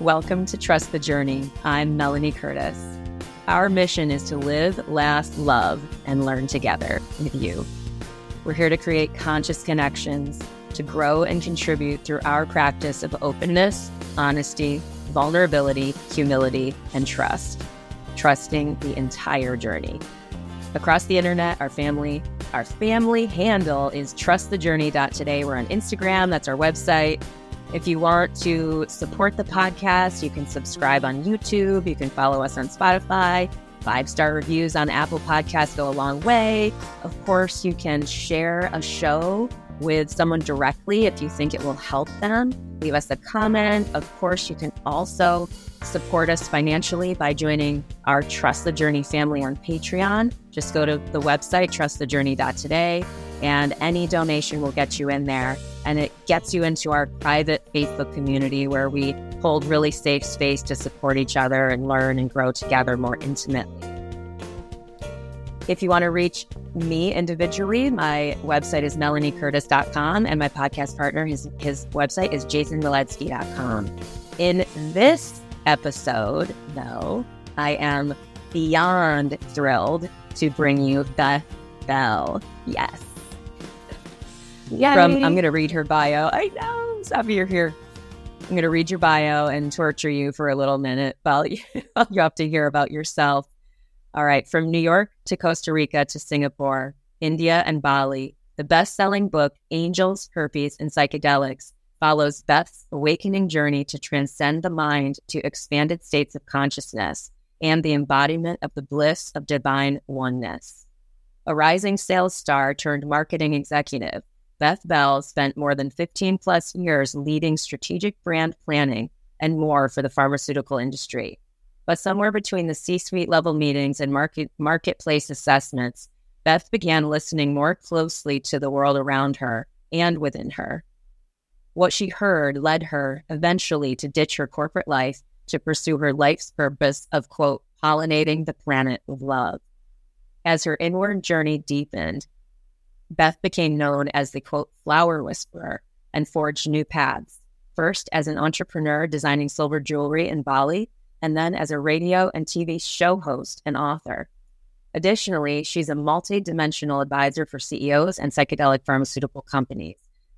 Welcome to Trust the Journey. I'm Melanie Curtis. Our mission is to live, last, love, and learn together with you. We're here to create conscious connections, to grow and contribute through our practice of openness, honesty, vulnerability, humility, and trust, trusting the entire journey. Across the internet, our family, our family handle is trustthejourney.today. We're on Instagram, that's our website. If you want to support the podcast, you can subscribe on YouTube. You can follow us on Spotify. Five star reviews on Apple Podcasts go a long way. Of course, you can share a show with someone directly if you think it will help them. Leave us a comment. Of course, you can also support us financially by joining our Trust the Journey family on Patreon. Just go to the website, trustthejourney.today, and any donation will get you in there and it gets you into our private Facebook community where we hold really safe space to support each other and learn and grow together more intimately. If you want to reach me individually, my website is melaniecurtis.com and my podcast partner, his, his website is jasonvaletsky.com. In this episode, though, I am beyond thrilled to bring you Beth Bell. Yes. Yeah. From I'm going to read her bio. I know. Stop you're here. I'm going to read your bio and torture you for a little minute while you, you have to hear about yourself. All right. From New York to Costa Rica to Singapore, India, and Bali, the best selling book, Angels, Herpes, and Psychedelics, follows Beth's awakening journey to transcend the mind to expanded states of consciousness and the embodiment of the bliss of divine oneness. A rising sales star turned marketing executive, Beth Bell spent more than 15 plus years leading strategic brand planning and more for the pharmaceutical industry. But somewhere between the C suite level meetings and market, marketplace assessments, Beth began listening more closely to the world around her and within her. What she heard led her eventually to ditch her corporate life to pursue her life's purpose of, quote, pollinating the planet with love. As her inward journey deepened, Beth became known as the quote flower whisperer and forged new paths, first as an entrepreneur designing silver jewelry in Bali, and then as a radio and TV show host and author. Additionally, she's a multi-dimensional advisor for CEOs and psychedelic pharmaceutical companies.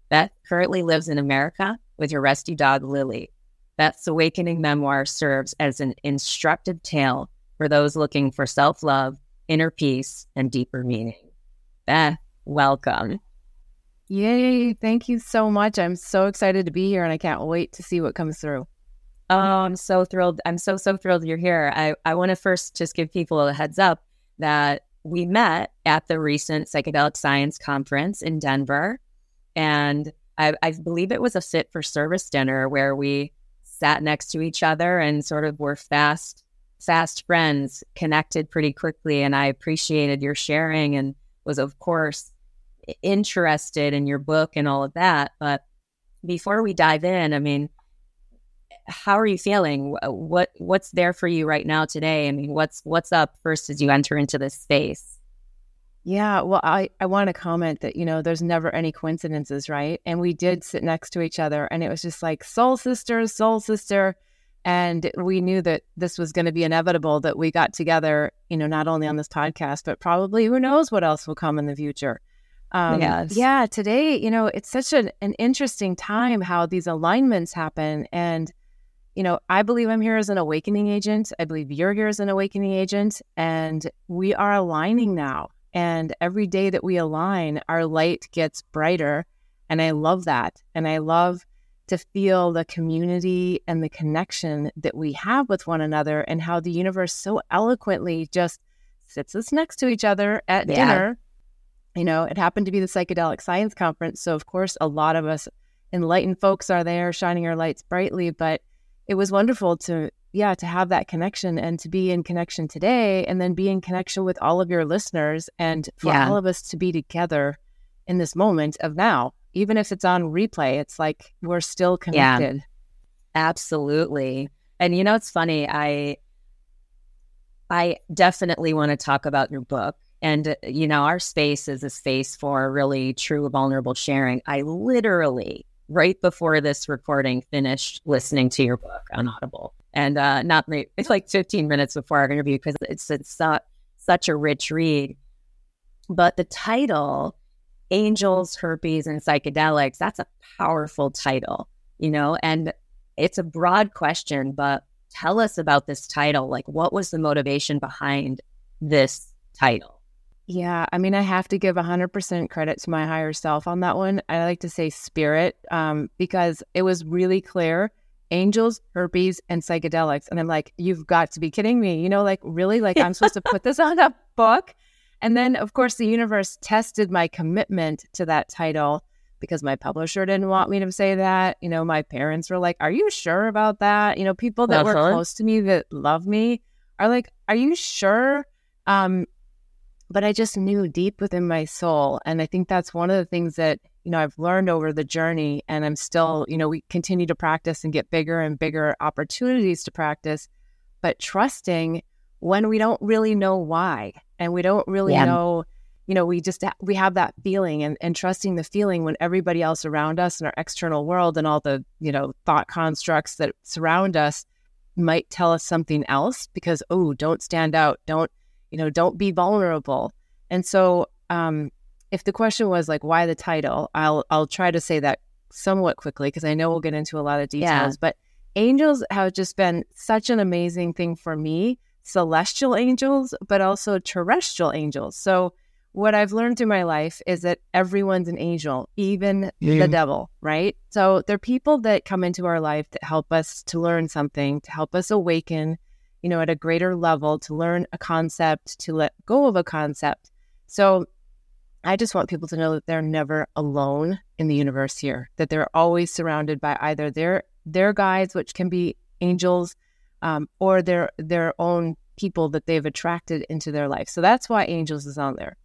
Beth currently lives in America with her rescue dog, Lily. Beth's awakening memoir serves as an instructive tale for those looking for self love, inner peace, and deeper meaning. Beth, welcome. Yay. Thank you so much. I'm so excited to be here and I can't wait to see what comes through. Oh, I'm so thrilled. I'm so, so thrilled you're here. I, I want to first just give people a heads up that we met at the recent Psychedelic Science Conference in Denver. And I, I believe it was a sit for service dinner where we sat next to each other and sort of were fast, fast friends, connected pretty quickly. And I appreciated your sharing and was, of course, interested in your book and all of that. But before we dive in, I mean, how are you feeling? What what's there for you right now today? I mean, what's what's up first as you enter into this space? Yeah, well, I, I want to comment that, you know, there's never any coincidences, right? And we did sit next to each other and it was just like soul sister, soul sister. And we knew that this was going to be inevitable that we got together, you know, not only on this podcast, but probably who knows what else will come in the future. Um, yes. Yeah, today, you know, it's such an, an interesting time how these alignments happen. And, you know, I believe I'm here as an awakening agent. I believe you're here as an awakening agent. And we are aligning now. And every day that we align, our light gets brighter. And I love that. And I love to feel the community and the connection that we have with one another and how the universe so eloquently just sits us next to each other at yeah. dinner. You know, it happened to be the Psychedelic Science Conference. So, of course, a lot of us enlightened folks are there shining our lights brightly. But it was wonderful to, yeah, to have that connection and to be in connection today and then be in connection with all of your listeners and for yeah. all of us to be together in this moment of now even if it's on replay, it's like we're still connected. Yeah, absolutely. And you know, it's funny. I I definitely want to talk about your book. And you know, our space is a space for really true vulnerable sharing. I literally right before this recording finished listening to your book on Audible, and uh, not it's like 15 minutes before our interview because it's it's not such a rich read. But the title, Angels, Herpes, and Psychedelics, that's a powerful title, you know, and it's a broad question, but tell us about this title. Like, what was the motivation behind this title? Yeah, I mean, I have to give 100% credit to my higher self on that one. I like to say spirit um, because it was really clear angels, herpes, and psychedelics. And I'm like, you've got to be kidding me. You know, like, really? Like, I'm supposed to put this on a book? And then, of course, the universe tested my commitment to that title because my publisher didn't want me to say that. You know, my parents were like, Are you sure about that? You know, people that uh-huh. were close to me that love me are like, Are you sure? Um, but I just knew deep within my soul. And I think that's one of the things that, you know, I've learned over the journey. And I'm still, you know, we continue to practice and get bigger and bigger opportunities to practice, but trusting when we don't really know why and we don't really yeah. know, you know, we just, we have that feeling and, and trusting the feeling when everybody else around us and our external world and all the, you know, thought constructs that surround us might tell us something else because, oh, don't stand out. Don't, you know, don't be vulnerable. And so, um, if the question was like, why the title, I'll I'll try to say that somewhat quickly because I know we'll get into a lot of details. Yeah. But angels have just been such an amazing thing for me, celestial angels, but also terrestrial angels. So what I've learned through my life is that everyone's an angel, even yeah. the devil, right? So they're people that come into our life to help us to learn something, to help us awaken, you know, at a greater level to learn a concept, to let go of a concept. So I just want people to know that they're never alone in the universe here, that they're always surrounded by either their their guides, which can be angels, um, or their their own people that they've attracted into their life. So that's why angels is on there.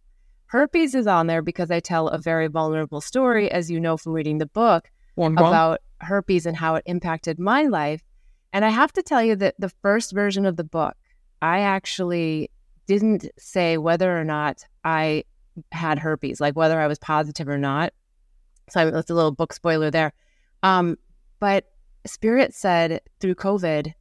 Herpes is on there because I tell a very vulnerable story, as you know from reading the book, about herpes and how it impacted my life. And I have to tell you that the first version of the book, I actually didn't say whether or not I had herpes, like whether I was positive or not. So that's a little book spoiler there. Um, but Spirit said through COVID,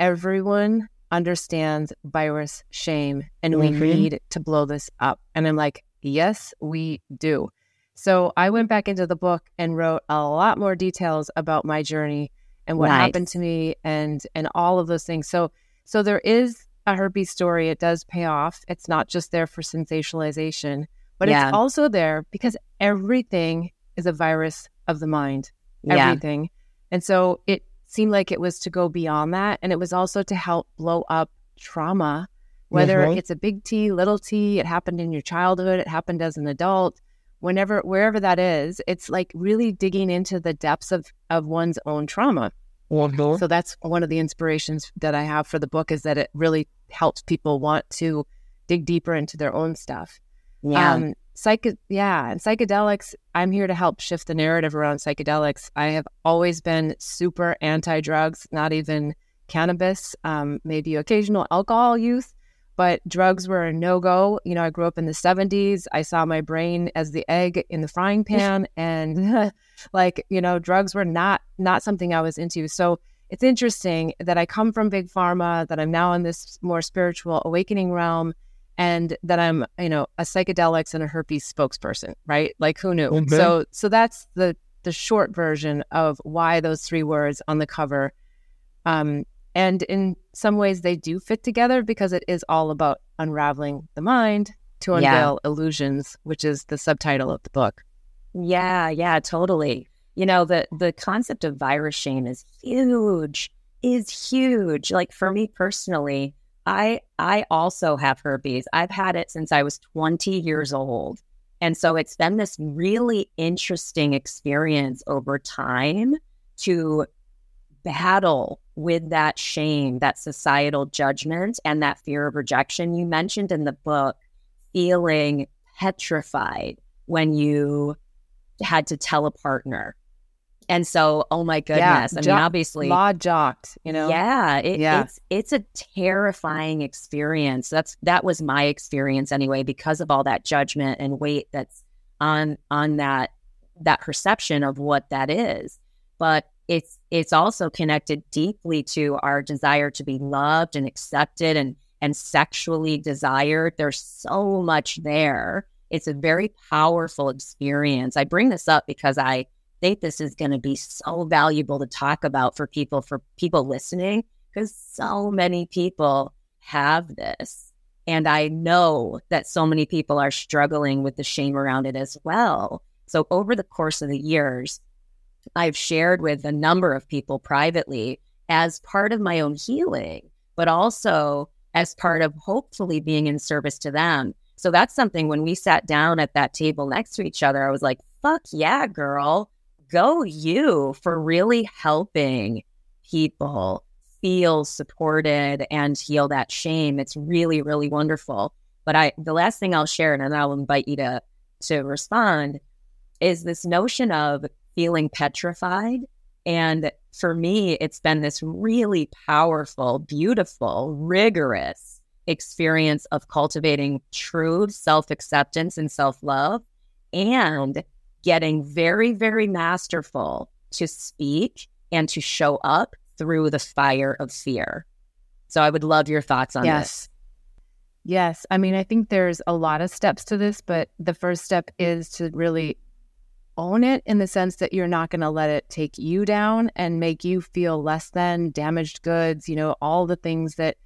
everyone understands virus shame and we mm-hmm. need to blow this up. And I'm like, yes, we do. So I went back into the book and wrote a lot more details about my journey and what happened to me and and all of those things. So so there is a herpes story. It does pay off. It's not just there for sensationalization, but yeah. it's also there because everything is a virus of the mind. Everything. Yeah. And so it seemed like it was to go beyond that. And it was also to help blow up trauma, whether mm-hmm. it's a big T, little t, it happened in your childhood, it happened as an adult whenever wherever that is it's like really digging into the depths of of one's own trauma. Mm-hmm. so that's one of the inspirations that i have for the book is that it really helps people want to dig deeper into their own stuff. Yeah. Um, psych- yeah and psychedelics i'm here to help shift the narrative around psychedelics. I have always been super anti-drugs not even cannabis um, maybe occasional alcohol use but drugs were a no go. You know, I grew up in the 70s. I saw my brain as the egg in the frying pan and like, you know, drugs were not not something I was into. So it's interesting that I come from big pharma, that I'm now in this more spiritual awakening realm and that I'm, you know, a psychedelics and a herpes spokesperson, right? Like who knew? Okay. So so that's the the short version of why those three words on the cover um, and in some ways, they do fit together because it is all about unraveling the mind to unveil yeah. illusions, which is the subtitle of the book. Yeah, yeah, totally. You know, the the concept of virus shame is huge, is huge. Like for me personally, I I also have herpes. I've had it since I was 20 years old. And so it's been this really interesting experience over time to battle with that shame, that societal judgment, and that fear of rejection you mentioned in the book, feeling petrified when you had to tell a partner. And so, oh my goodness! Yeah, I mean, obviously, law jocked, you know. Yeah, it, yeah, it's it's a terrifying experience. That's that was my experience anyway, because of all that judgment and weight that's on on that that perception of what that is. But it's it's also connected deeply to our desire to be loved and accepted and and sexually desired. There's so much there. It's a very powerful experience. I bring this up because I think this is going to be so valuable to talk about for people for people listening because so many people have this and I know that so many people are struggling with the shame around it as well. So, over the course of the years, I've shared with a number of people privately as part of my own healing, but also as part of hopefully being in service to them. So, that's something when we sat down at that table next to each other, I was like, fuck yeah, girl, go you for really helping people feel supported and heal that shame. It's really, really wonderful. But I, the last thing I'll share, and then I'll invite you to to respond, is this notion of feeling petrified. And for me, it's been this really powerful, beautiful, rigorous experience of cultivating true self acceptance and self love and getting very, very masterful to speak and to show up through the fire of fear. So I would love your thoughts on yes. this. Yes. I mean, I think there's a lot of steps to this, but the first step is to really own it in the sense that you're not going to let it take you down and make you feel less than damaged goods, you know, all the things that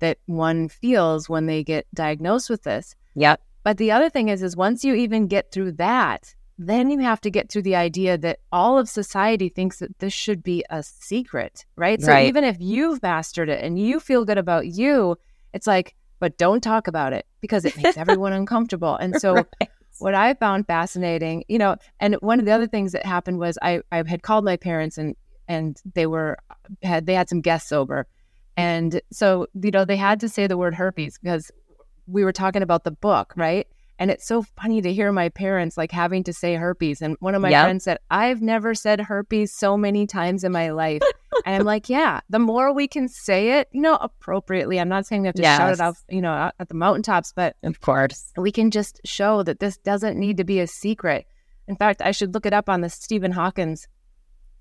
that one feels when they get diagnosed with this. Yep. But the other thing is is once you even get through that, then you have to get through the idea that all of society thinks that this should be a secret, right? So Right. even if you've mastered it and you feel good about you, it's like, but don't talk about it because it makes everyone uncomfortable. And so Right. What I found fascinating, you know, and one of the other things that happened was I, I had called my parents and and they were had they had some guests over. And so, you know, they had to say the word herpes because we were talking about the book, right? And it's so funny to hear my parents like having to say herpes. And one of my Yep. friends said, I've never said herpes so many times in my life. and I'm like, yeah, the more we can say it, you know, appropriately. I'm not saying we have to shout it Yes. out, you know, out at the mountaintops, but Of course. we can just show that this doesn't need to be a secret. In fact, I should look it up on the Stephen Hawkins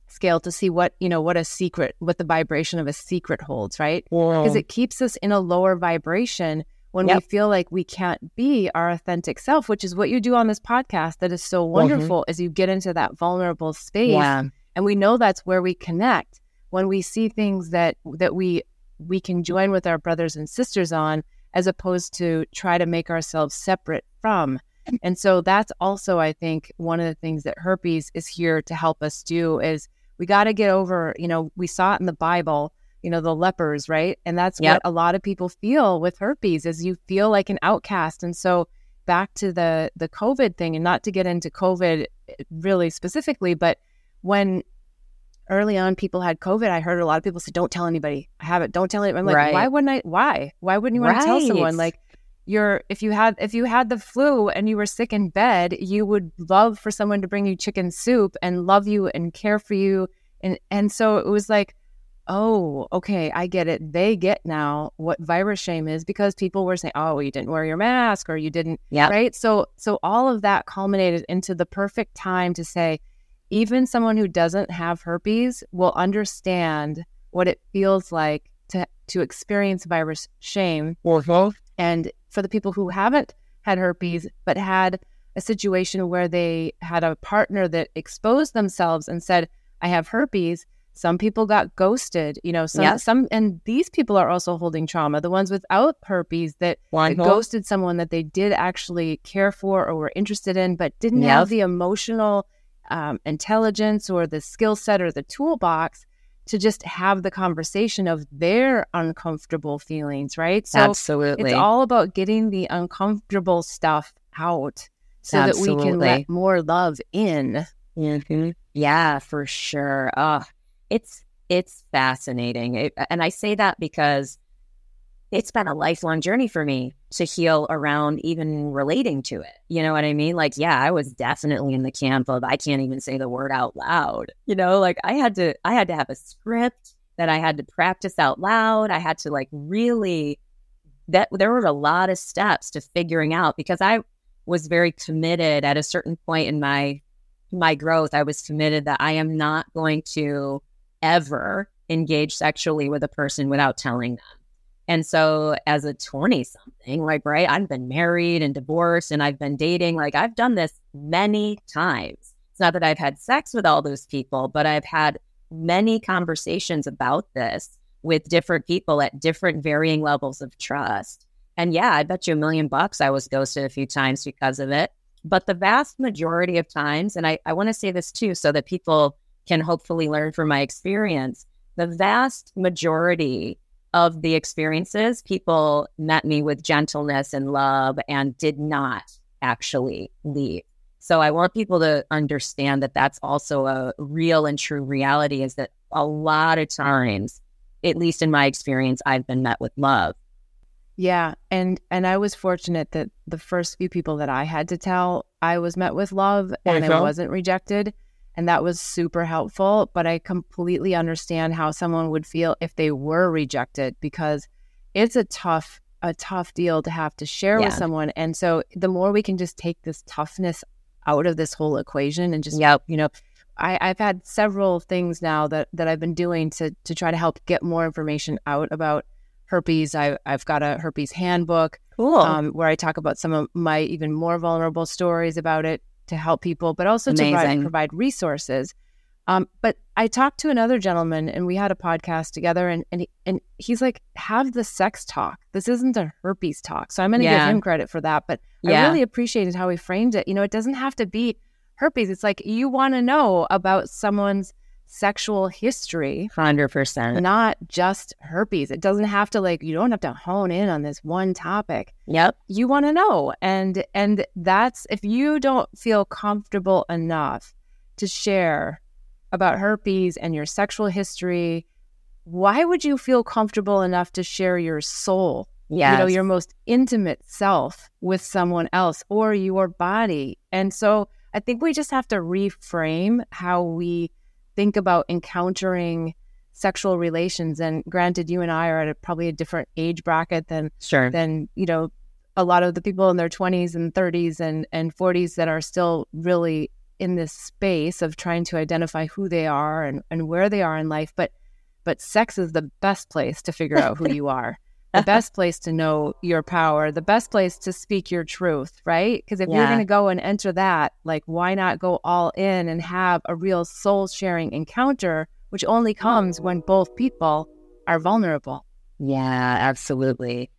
scale to see what, you know, what a secret, what the vibration of a secret holds, right? Because it keeps us in a lower vibration when we feel like we can't be our authentic self, which is what you do on this podcast that is so mm-hmm. wonderful as you get into that vulnerable space yeah. and we know that's where we connect. When we see things that that we we can join with our brothers and sisters on as opposed to try to make ourselves separate from. And so that's also i think one of the things that herpes is here to help us do is we got to get over you know we saw it in the bible you know the lepers right and that's Yep. what a lot of people feel with herpes is you feel like an outcast and so back to the the covid thing and not to get into covid eh, really specifically but when early on people had COVID, I heard a lot of people say, "Don't tell anybody. I have it. Don't tell anybody." I'm like, Right. why wouldn't I? Why? Why wouldn't you want to tell someone? Like, you're if you had if you had the flu and you were sick in bed, you would love for someone to bring you chicken soup and love you and care for you, and and so it was like. Oh, okay, I get it. They get now what virus shame is because people were saying, "Oh, you didn't wear your mask or you didn't Yep. right so so all of that culminated into the perfect time to say even someone who doesn't have herpes will understand what it feels like to to experience virus shame mm-hmm. and for the people who haven't had herpes but had a situation where they had a partner that exposed themselves and said i have herpes some people got ghosted you know some Yep. some and these people are also holding trauma the ones without herpes that that ghosted someone that they did actually care for or were interested in, but didn't Yep. have the emotional um, intelligence or the skill set or the toolbox to just have the conversation of their uncomfortable feelings, right? So Absolutely. it's all about getting the uncomfortable stuff out so that we can Absolutely. let more love in. Mhm. Yeah, for sure. Oh, it's it's fascinating, It- and I say that because it's been a lifelong journey for me to heal around even relating to it. You know what I mean? Like, yeah, I was definitely in the camp of I can't even say the word out loud. You know, like I had to I had to have a script that I had to practice out loud. I had to like really that there were a lot of steps to figuring out because I was very committed at a certain point in my my growth, I was committed that I am not going to ever engage sexually with a person without telling them. And so, as a 20 something, like, right, I've been married and divorced and I've been dating. Like, I've done this many times. It's not that I've had sex with all those people, but I've had many conversations about this with different people at different varying levels of trust. And yeah, I bet you a million bucks I was ghosted a few times because of it. But the vast majority of times, and I, I want to say this too, so that people can hopefully learn from my experience, the vast majority of the experiences, people met me with gentleness and love and did not actually leave. So I want people to understand that that's also a real and true reality is that a lot of times, at least in my experience, I've been met with love. Yeah, and and I was fortunate that the first few people that I had to tell, I was met with love and I wasn't rejected, and that was super helpful, but I completely understand how someone would feel if they were rejected because it's a tough a tough deal to have to share yeah. with someone. And so the more we can just take this toughness out of this whole equation and just yep. you know I, I've had several things now that that I've been doing to to try to help get more information out about herpes. I, I've got a herpes handbook, cool, um, where I talk about some of my even more vulnerable stories about it to help people, but also Amazing. to provide, provide resources. Um, but I talked to another gentleman and we had a podcast together and, and, he, and he's like, have the sex talk. This isn't a herpes talk. So I'm going to yeah. give him credit for that. But yeah. I really appreciated how he framed it. You know, it doesn't have to be herpes. It's like you want to know about someone's sexual history. 100%. Not just herpes. It doesn't have to like you don't have to hone in on this one topic. Yep. You want to know. And and that's if you don't feel comfortable enough to share about herpes and your sexual history, why would you feel comfortable enough to share your soul, yes. you know, your most intimate self with someone else or your body? And so I think we just have to reframe how we think about encountering sexual relations. And granted, you and I are at a, probably a different age bracket than sure. than you know a lot of the people in their 20s and 30s and, and 40s that are still really in this space of trying to identify who they are and, and where they are in life. But but sex is the best place to figure out who you are. The best place to know your power, the best place to speak your truth, right? Because if yeah. you're going to go and enter that, like, why not go all in and have a real soul sharing encounter, which only comes when both people are vulnerable? Yeah, absolutely.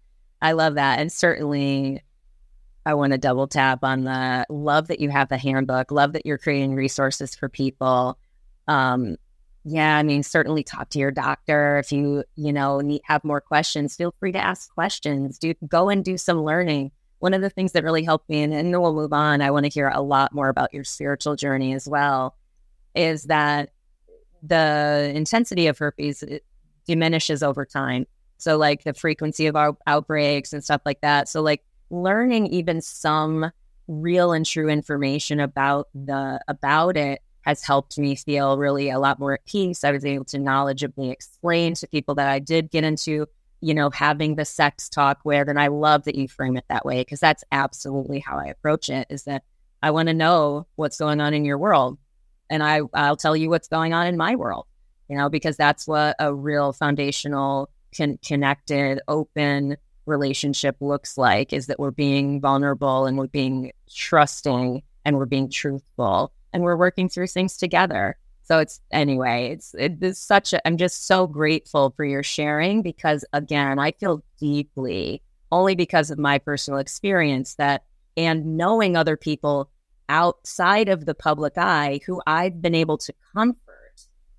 I love that. And certainly, I want to double tap on the love that you have the handbook, love that you're creating resources for people. Um, yeah, I mean, certainly talk to your doctor if you, you know, need, have more questions. Feel free to ask questions. Do go and do some learning. One of the things that really helped me, and, and we'll move on. I want to hear a lot more about your spiritual journey as well. Is that the intensity of herpes diminishes over time? So, like the frequency of our outbreaks and stuff like that. So, like learning even some real and true information about the about it has helped me feel really a lot more at peace. I was able to knowledgeably explain to people that I did get into, you know, having the sex talk where, and I love that you frame it that way because that's absolutely how I approach it is that I want to know what's going on in your world. And I, I'll tell you what's going on in my world, you know, because that's what a real foundational, con- connected, open, relationship looks like is that we're being vulnerable and we're being trusting and we're being truthful and we're working through things together. So it's anyway, it's it's such a I'm just so grateful for your sharing because again, I feel deeply only because of my personal experience that and knowing other people outside of the public eye who I've been able to comfort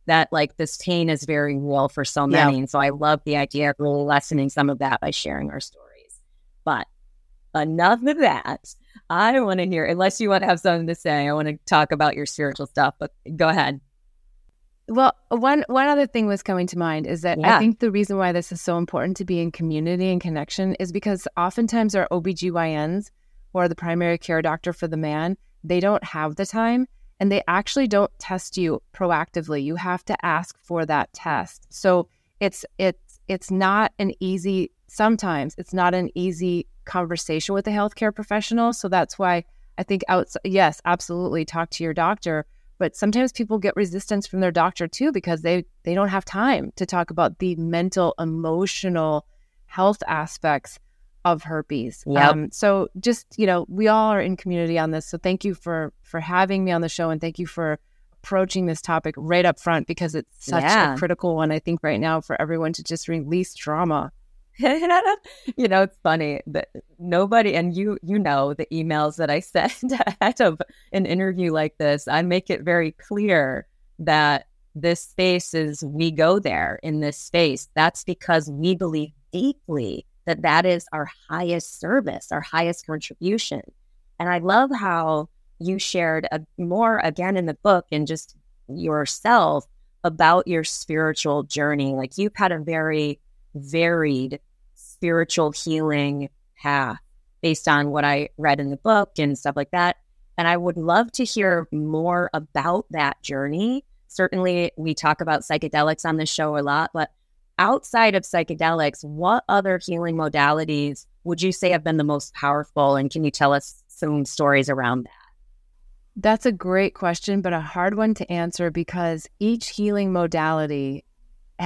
that like this pain is very real for so many. Yeah. And so I love the idea of really lessening some of that by sharing our stories. But enough of that. I want to hear, unless you want to have something to say, I want to talk about your spiritual stuff, but go ahead. Well, one one other thing was coming to mind is that yeah. I think the reason why this is so important to be in community and connection is because oftentimes our OBGYNs or the primary care doctor for the man, they don't have the time and they actually don't test you proactively. You have to ask for that test. So it's it's it's not an easy sometimes it's not an easy conversation with a healthcare professional. So that's why I think outside, yes, absolutely talk to your doctor. But sometimes people get resistance from their doctor too because they they don't have time to talk about the mental, emotional health aspects of herpes. Yep. Um, so just you know, we all are in community on this. So thank you for for having me on the show, and thank you for approaching this topic right up front because it's such Yeah. a critical one. I think right now for everyone to just release trauma. you know, it's funny that nobody and you you know the emails that I send ahead of an interview like this. I make it very clear that this space is we go there in this space. That's because we believe deeply that that is our highest service, our highest contribution. And I love how you shared a, more again in the book and just yourself about your spiritual journey. Like you've had a very varied spiritual healing path based on what I read in the book and stuff like that. And I would love to hear more about that journey. Certainly, we talk about psychedelics on this show a lot, but outside of psychedelics, what other healing modalities would you say have been the most powerful? And can you tell us some stories around that? That's a great question, but a hard one to answer because each healing modality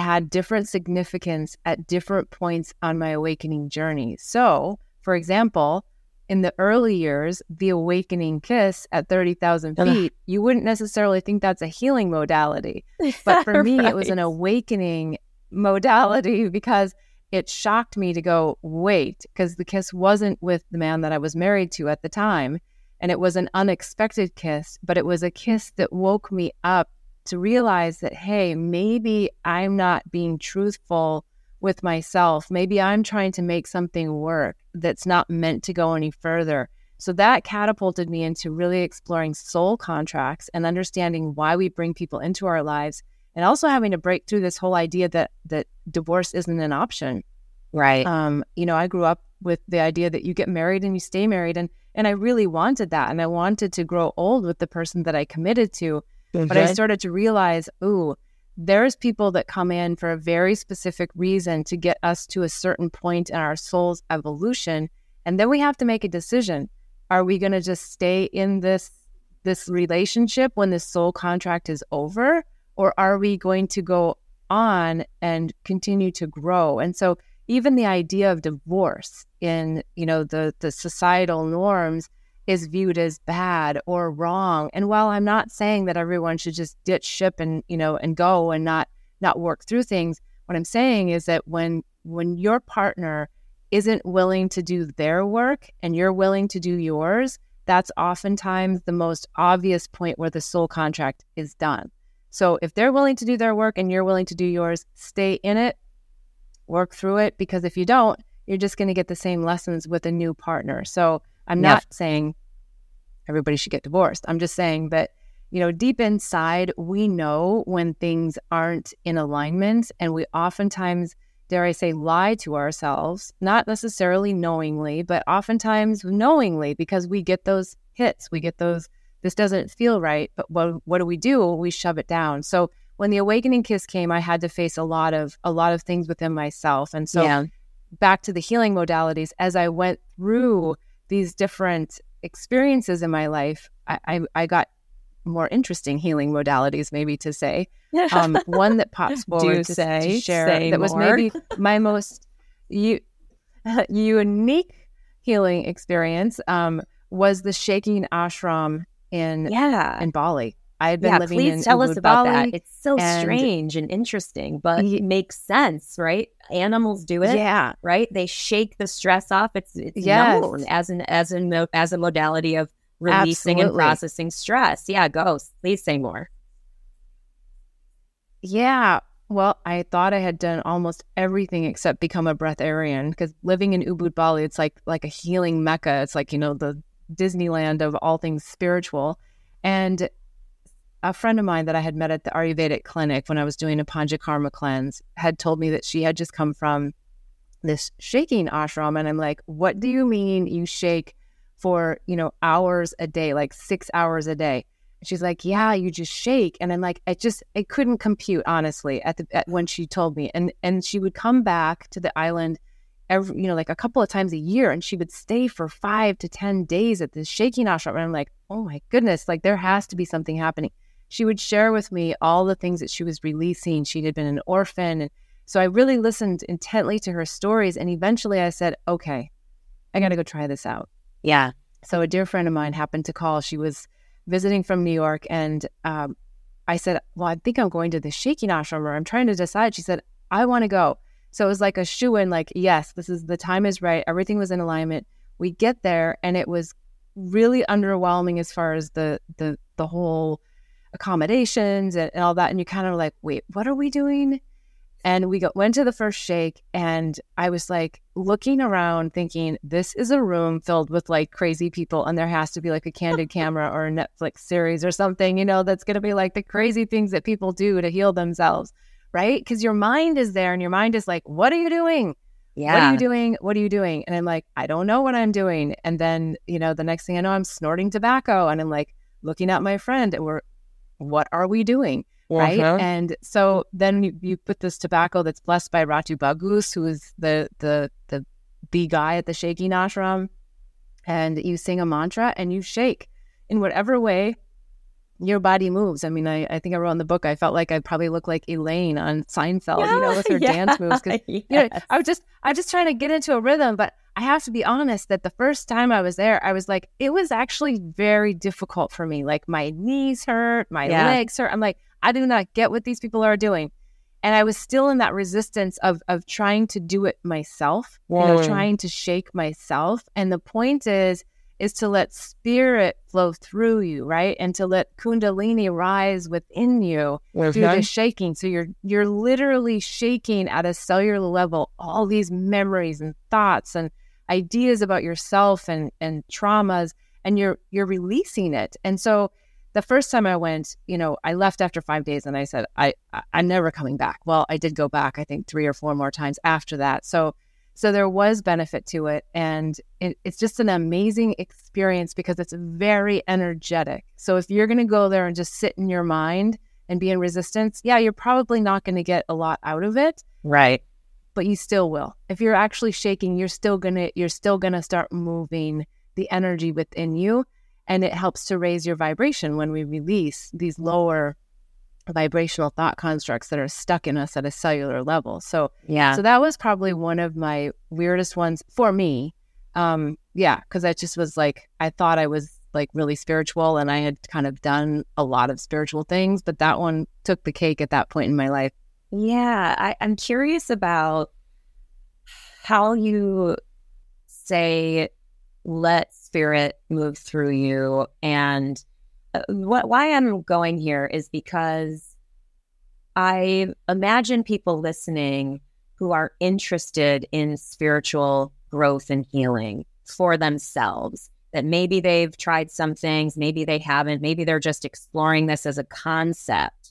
had different significance at different points on my awakening journey. So, for example, in the early years, the awakening kiss at 30,000 Ugh. feet, you wouldn't necessarily think that's a healing modality. But for me, it was an awakening modality because it shocked me to go, wait, because the kiss wasn't with the man that I was married to at the time. And it was an unexpected kiss, but it was a kiss that woke me up to realize that, hey, maybe I'm not being truthful with myself. Maybe I'm trying to make something work that's not meant to go any further. So that catapulted me into really exploring soul contracts and understanding why we bring people into our lives and also having to break through this whole idea that that divorce isn't an option. Right. Um, you know, I grew up with the idea that you get married and you stay married and and I really wanted that and I wanted to grow old with the person that I committed to. But I started to realize, ooh, there's people that come in for a very specific reason to get us to a certain point in our soul's evolution. And then we have to make a decision. Are we going to just stay in this this relationship when this soul contract is over? Or are we going to go on and continue to grow? And so even the idea of divorce in, you know, the the societal norms is viewed as bad or wrong. And while I'm not saying that everyone should just ditch ship and you know and go and not not work through things, what I'm saying is that when when your partner isn't willing to do their work and you're willing to do yours, that's oftentimes the most obvious point where the soul contract is done. So if they're willing to do their work and you're willing to do yours, stay in it, work through it because if you don't, you're just going to get the same lessons with a new partner. So I'm Yeah. not saying everybody should get divorced. I'm just saying that, you know, deep inside, we know when things aren't in alignment. And we oftentimes, dare I say, lie to ourselves, not necessarily knowingly, but oftentimes knowingly because we get those hits. We get those, this doesn't feel right. But what, what do we do? We shove it down. So when the awakening kiss came, I had to face a lot of a lot of things within myself. And so yeah. back to the healing modalities, as I went through these different experiences in my life, I, I, I got more interesting healing modalities, maybe to say. Um, one that pops forward to, to say, share say that was maybe my most u- unique healing experience um, was the shaking ashram in yeah. in Bali. I had been yeah, living please in tell us about Bali. that. It's so and- strange and interesting, but Ye- it makes sense, right? Animals do it, Yeah, right? They shake the stress off. It's it's Yes. known as an as a mo- as a modality of releasing and processing stress. Yeah, go. Please say more. Yeah. Well, I thought I had done almost everything except become a breatharian because living in Ubud, Bali, it's like like a healing mecca. It's like, you know, the Disneyland of all things spiritual. And a friend of mine that I had met at the Ayurvedic clinic when I was doing a Panchakarma cleanse had told me that she had just come from this shaking ashram. And I'm like, what do you mean you shake for, you know, hours a day, like six hours a day? She's like, yeah, you just shake, and I'm like, I just, I couldn't compute honestly at the at, when she told me, and and she would come back to the island every, you know, like a couple of times a year. And she would stay for five to 10 days at this shaking ashram. And I'm like, oh my goodness, like there has to be something happening. She would share with me all the things that she was releasing. She had been an orphan. And so I really listened intently to her stories. And eventually I said, okay, I got to go try this out. Yeah. So a dear friend of mine happened to call. She was visiting from New York. And um, I said, well, I think I'm going to the shaking ashram or I'm trying to decide. She said, I want to go. So it was like a shoe in, like, yes, this is the time is right. Everything was in alignment. We get there and it was really underwhelming as far as the the the whole accommodations and, and all that. And you kind of like, wait, what are we doing? And we got, went to the first shake, and I was like looking around, thinking, this is a room filled with like crazy people, and there has to be like a candid camera or a Netflix series or something, you know, that's going to be like the crazy things that people do to heal themselves right? Because your mind is there and your mind is like, what are you doing? Yeah. What are you doing? What are you doing? And I'm like, I don't know what I'm doing. And then, you know, the next thing I know, I'm snorting tobacco and I'm like looking at my friend and we're, what are we doing? Right. Uh-huh. And so then you, you put this tobacco that's blessed by Ratu Bagus, who is the, the, the, the guy at the shaking ashram. And you sing a mantra and you shake in whatever way your body moves. I mean, I, I think I wrote in the book, I felt like I'd probably look like Elaine on Seinfeld, yeah, you know, with her yeah, dance moves. Cause, yes. you know, I was just, I was just trying to get into a rhythm. But I have to be honest that the first time I was there, I was like, it was actually very difficult for me. Like my knees hurt, my yeah. legs hurt. I'm like, I do not get what these people are doing. And I was still in that resistance of of trying to do it myself, you know, trying to shake myself. And the point is, is to let spirit flow through you, right? And to let kundalini rise within you okay. through the shaking. So you're you're literally shaking at a cellular level all these memories and thoughts and ideas about yourself and and traumas and you're you're releasing it. And so the first time I went, you know, I left after 5 days and I said I, I'm never coming back. Well, I did go back I think 3 or 4 more times after that. So so there was benefit to it. And it, it's just an amazing experience because it's very energetic. So if you're going to go there and just sit in your mind and be in resistance, yeah, you're probably not going to get a lot out of it. Right. But you still will. If you're actually shaking, you're still going to you're still going to start moving the energy within you and it helps to raise your vibration when we release these lower vibrational thought constructs that are stuck in us at a cellular level. So yeah, so that was probably one of my weirdest ones for me. Um, yeah, because I just was like, I thought I was like really spiritual, and I had kind of done a lot of spiritual things, but that one took the cake at that point in my life. Yeah, I, I'm curious about how you say let spirit move through you and uh, why I'm going here is because I imagine people listening who are interested in spiritual growth and healing for themselves. That maybe they've tried some things, maybe they haven't, maybe they're just exploring this as a concept.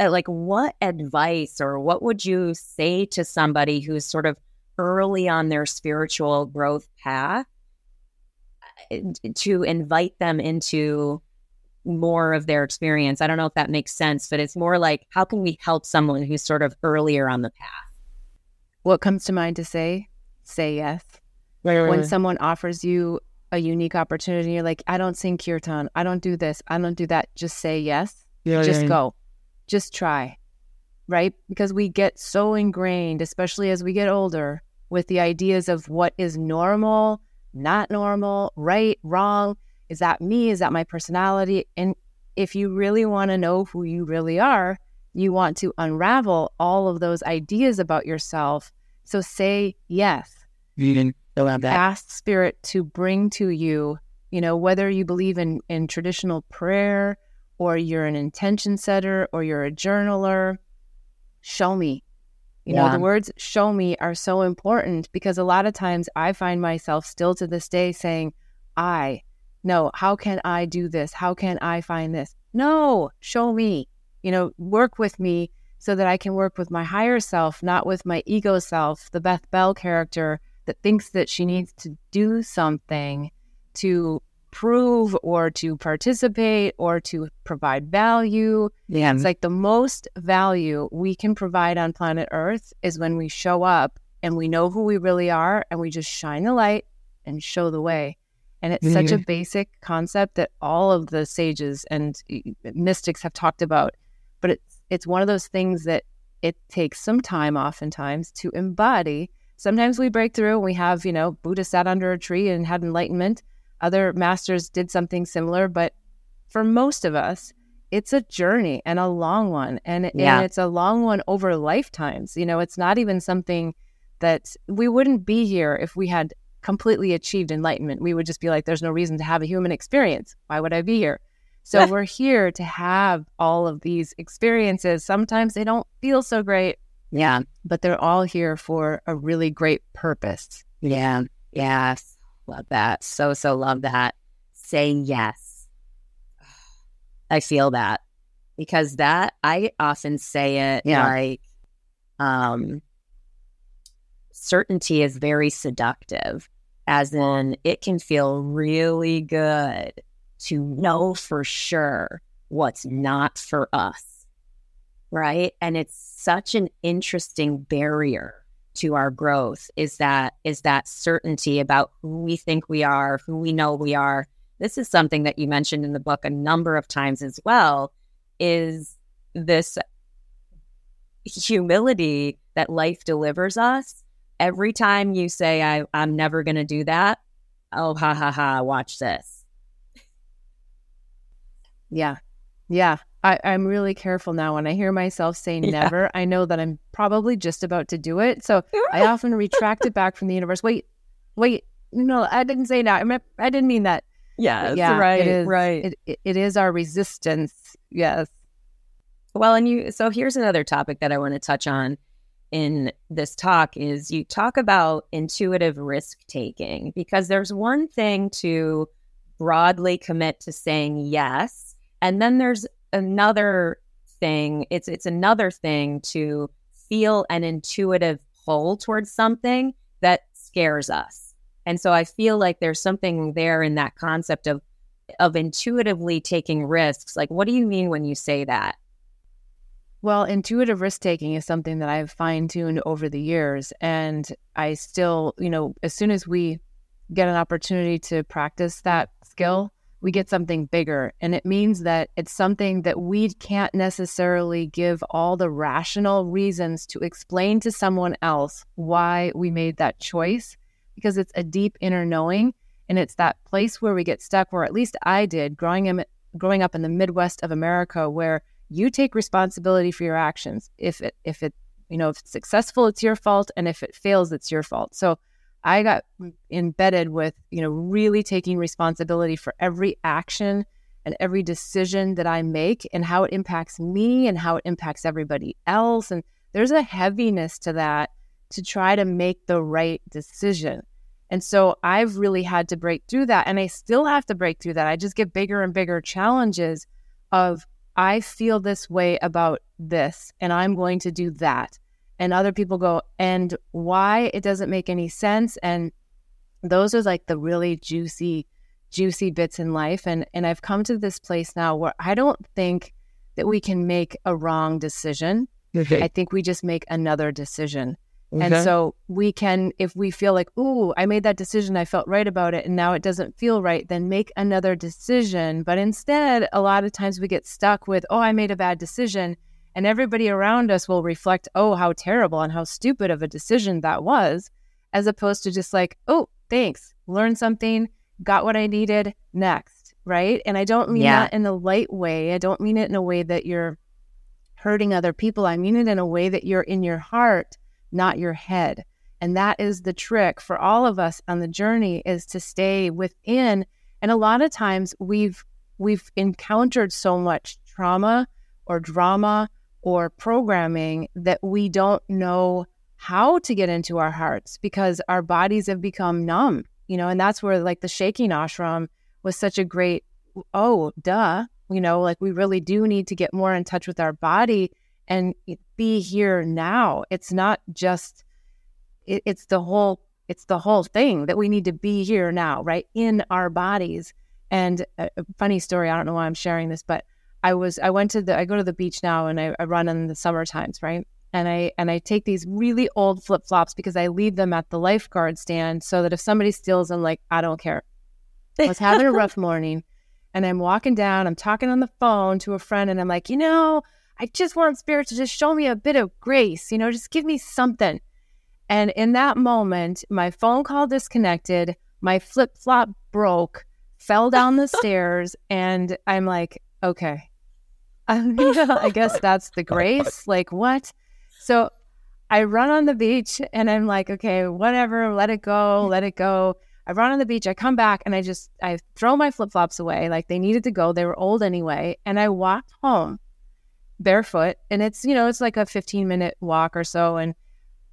Uh, like, what advice or what would you say to somebody who's sort of early on their spiritual growth path uh, to invite them into more of their experience. I don't know if that makes sense, but it's more like how can we help someone who's sort of earlier on the path? What comes to mind to say? Say yes. Right, right, when right. someone offers you a unique opportunity, you're like, I don't sing kirtan. I don't do this. I don't do that. Just say yes. Yeah, Just yeah, go. Just try. Right? Because we get so ingrained, especially as we get older, with the ideas of what is normal, not normal, right, wrong is that me? Is that my personality? And if you really want to know who you really are, you want to unravel all of those ideas about yourself. So say yes. That. Ask spirit to bring to you, you know, whether you believe in, in traditional prayer or you're an intention setter or you're a journaler, show me. You yeah. know, the words show me are so important because a lot of times I find myself still to this day saying, I, no, how can I do this? How can I find this? No, show me, you know, work with me so that I can work with my higher self, not with my ego self, the Beth Bell character that thinks that she needs to do something to prove or to participate or to provide value. Yeah. It's like the most value we can provide on planet Earth is when we show up and we know who we really are and we just shine the light and show the way. And it's mm-hmm. such a mm-hmm. basic concept that all of the sages and mystics have talked about, but it's it's one of those things that it takes some time oftentimes to embody. Sometimes we break through and we have, you know, Buddha sat under a tree and had enlightenment. Other masters did something similar, but for most of us, it's a journey and a long one. And, yeah. and it's a long one over lifetimes. You know, it's not even something that we wouldn't be here if we had completely achieved enlightenment. We would just be like, there's no reason to have a human experience. Why would I be here? So we're here to have all of these experiences. Sometimes they don't feel so great. Yeah. But they're all here for a really great purpose. Yeah. Yes. Love that. So, so love that. Say yes. I feel that because that I often say it yeah. like um certainty is very seductive as in it can feel really good to know for sure what's not for us. Right. And it's such an interesting barrier to our growth is that is that certainty about who we think we are, who we know we are. This is something that you mentioned in the book a number of times as well is this humility that life delivers us. Every time you say I I'm never going to do that, oh ha ha ha, watch this yeah. Yeah. I, I'm really careful now. When I hear myself say yeah. never, I know that I'm probably just about to do it. So I often retract it back from the universe. Wait, wait, no, I didn't say that. I, didn't mean that. Yes, yeah, right, it is, right. It, it, it is our resistance. Yes. Well, and you, so here's another topic that I want to touch on in this talk is you talk about intuitive risk taking because there's one thing to broadly commit to saying yes and then there's another thing. It's it's another thing to feel an intuitive pull towards something that scares us. And so I feel like there's something there in that concept of of intuitively taking risks. Like what do you mean when you say that? Well, intuitive risk taking is something that I've fine tuned over the years. And I still, you know, as soon as we get an opportunity to practice that skill, we get something bigger. And it means that it's something that we can't necessarily give all the rational reasons to explain to someone else why we made that choice because it's a deep inner knowing. And it's that place where we get stuck, where at least I did growing, in, growing up in the Midwest of America, where you take responsibility for your actions. If it, if it, you know, if it's successful, it's your fault. And if it fails, it's your fault. So I got embedded with, you know, really taking responsibility for every action and every decision that I make and how it impacts me and how it impacts everybody else. And there's a heaviness to that to try to make the right decision. And so I've really had to break through that. And I still have to break through that. I just get bigger and bigger challenges of I feel this way about this, and I'm going to do that and other people go and why it doesn't make any sense and those are like the really juicy juicy bits in life and and I've come to this place now where I don't think that we can make a wrong decision. Okay. I think we just make another decision. Okay. And so we can, if we feel like, ooh, I made that decision, I felt right about it, and now it doesn't feel right, then make another decision. But instead, a lot of times we get stuck with, oh, I made a bad decision and everybody around us will reflect, oh, how terrible and how stupid of a decision that was, as opposed to just like, oh, thanks, learned something, got what I needed, next. Right. And I don't mean yeah. that in a light way. I don't mean it in a way that you're hurting other people. I mean it in a way that you're in your heart, not your head. And that is the trick for all of us on the journey is to stay within. And a lot of times we've we've encountered so much trauma or drama or programming that we don't know how to get into our hearts because our bodies have become numb, you know, and that's where like the shaking ashram was such a great, oh, duh, you know, like we really do need to get more in touch with our body and be here now. It's not just, it, it's the whole, it's the whole thing that we need to be here now, right? In our bodies. And a, a funny story, I don't know why I'm sharing this, but I was I went to the I go to the beach now and I, I run in the summer times, right? and I and I take these really old flip flops because I leave them at the lifeguard stand so that if somebody steals them, like I don't care. I was having a rough morning, and I'm walking down. I'm talking on the phone to a friend, and I'm like, you know, I just want spirit to just show me a bit of grace. You know, just give me something. And in that moment, my phone call disconnected. My flip flop broke, fell down the stairs, and I'm like, okay, I guess that's the grace. Like, what? So I run on the beach and I'm like, okay, whatever, let it go, mm-hmm. let it go. I run on the beach, I come back and I just, I throw my flip flops away. Like they needed to go. They were old anyway. And I walked home barefoot. And it's, you know, it's like a 15 minute walk or so. And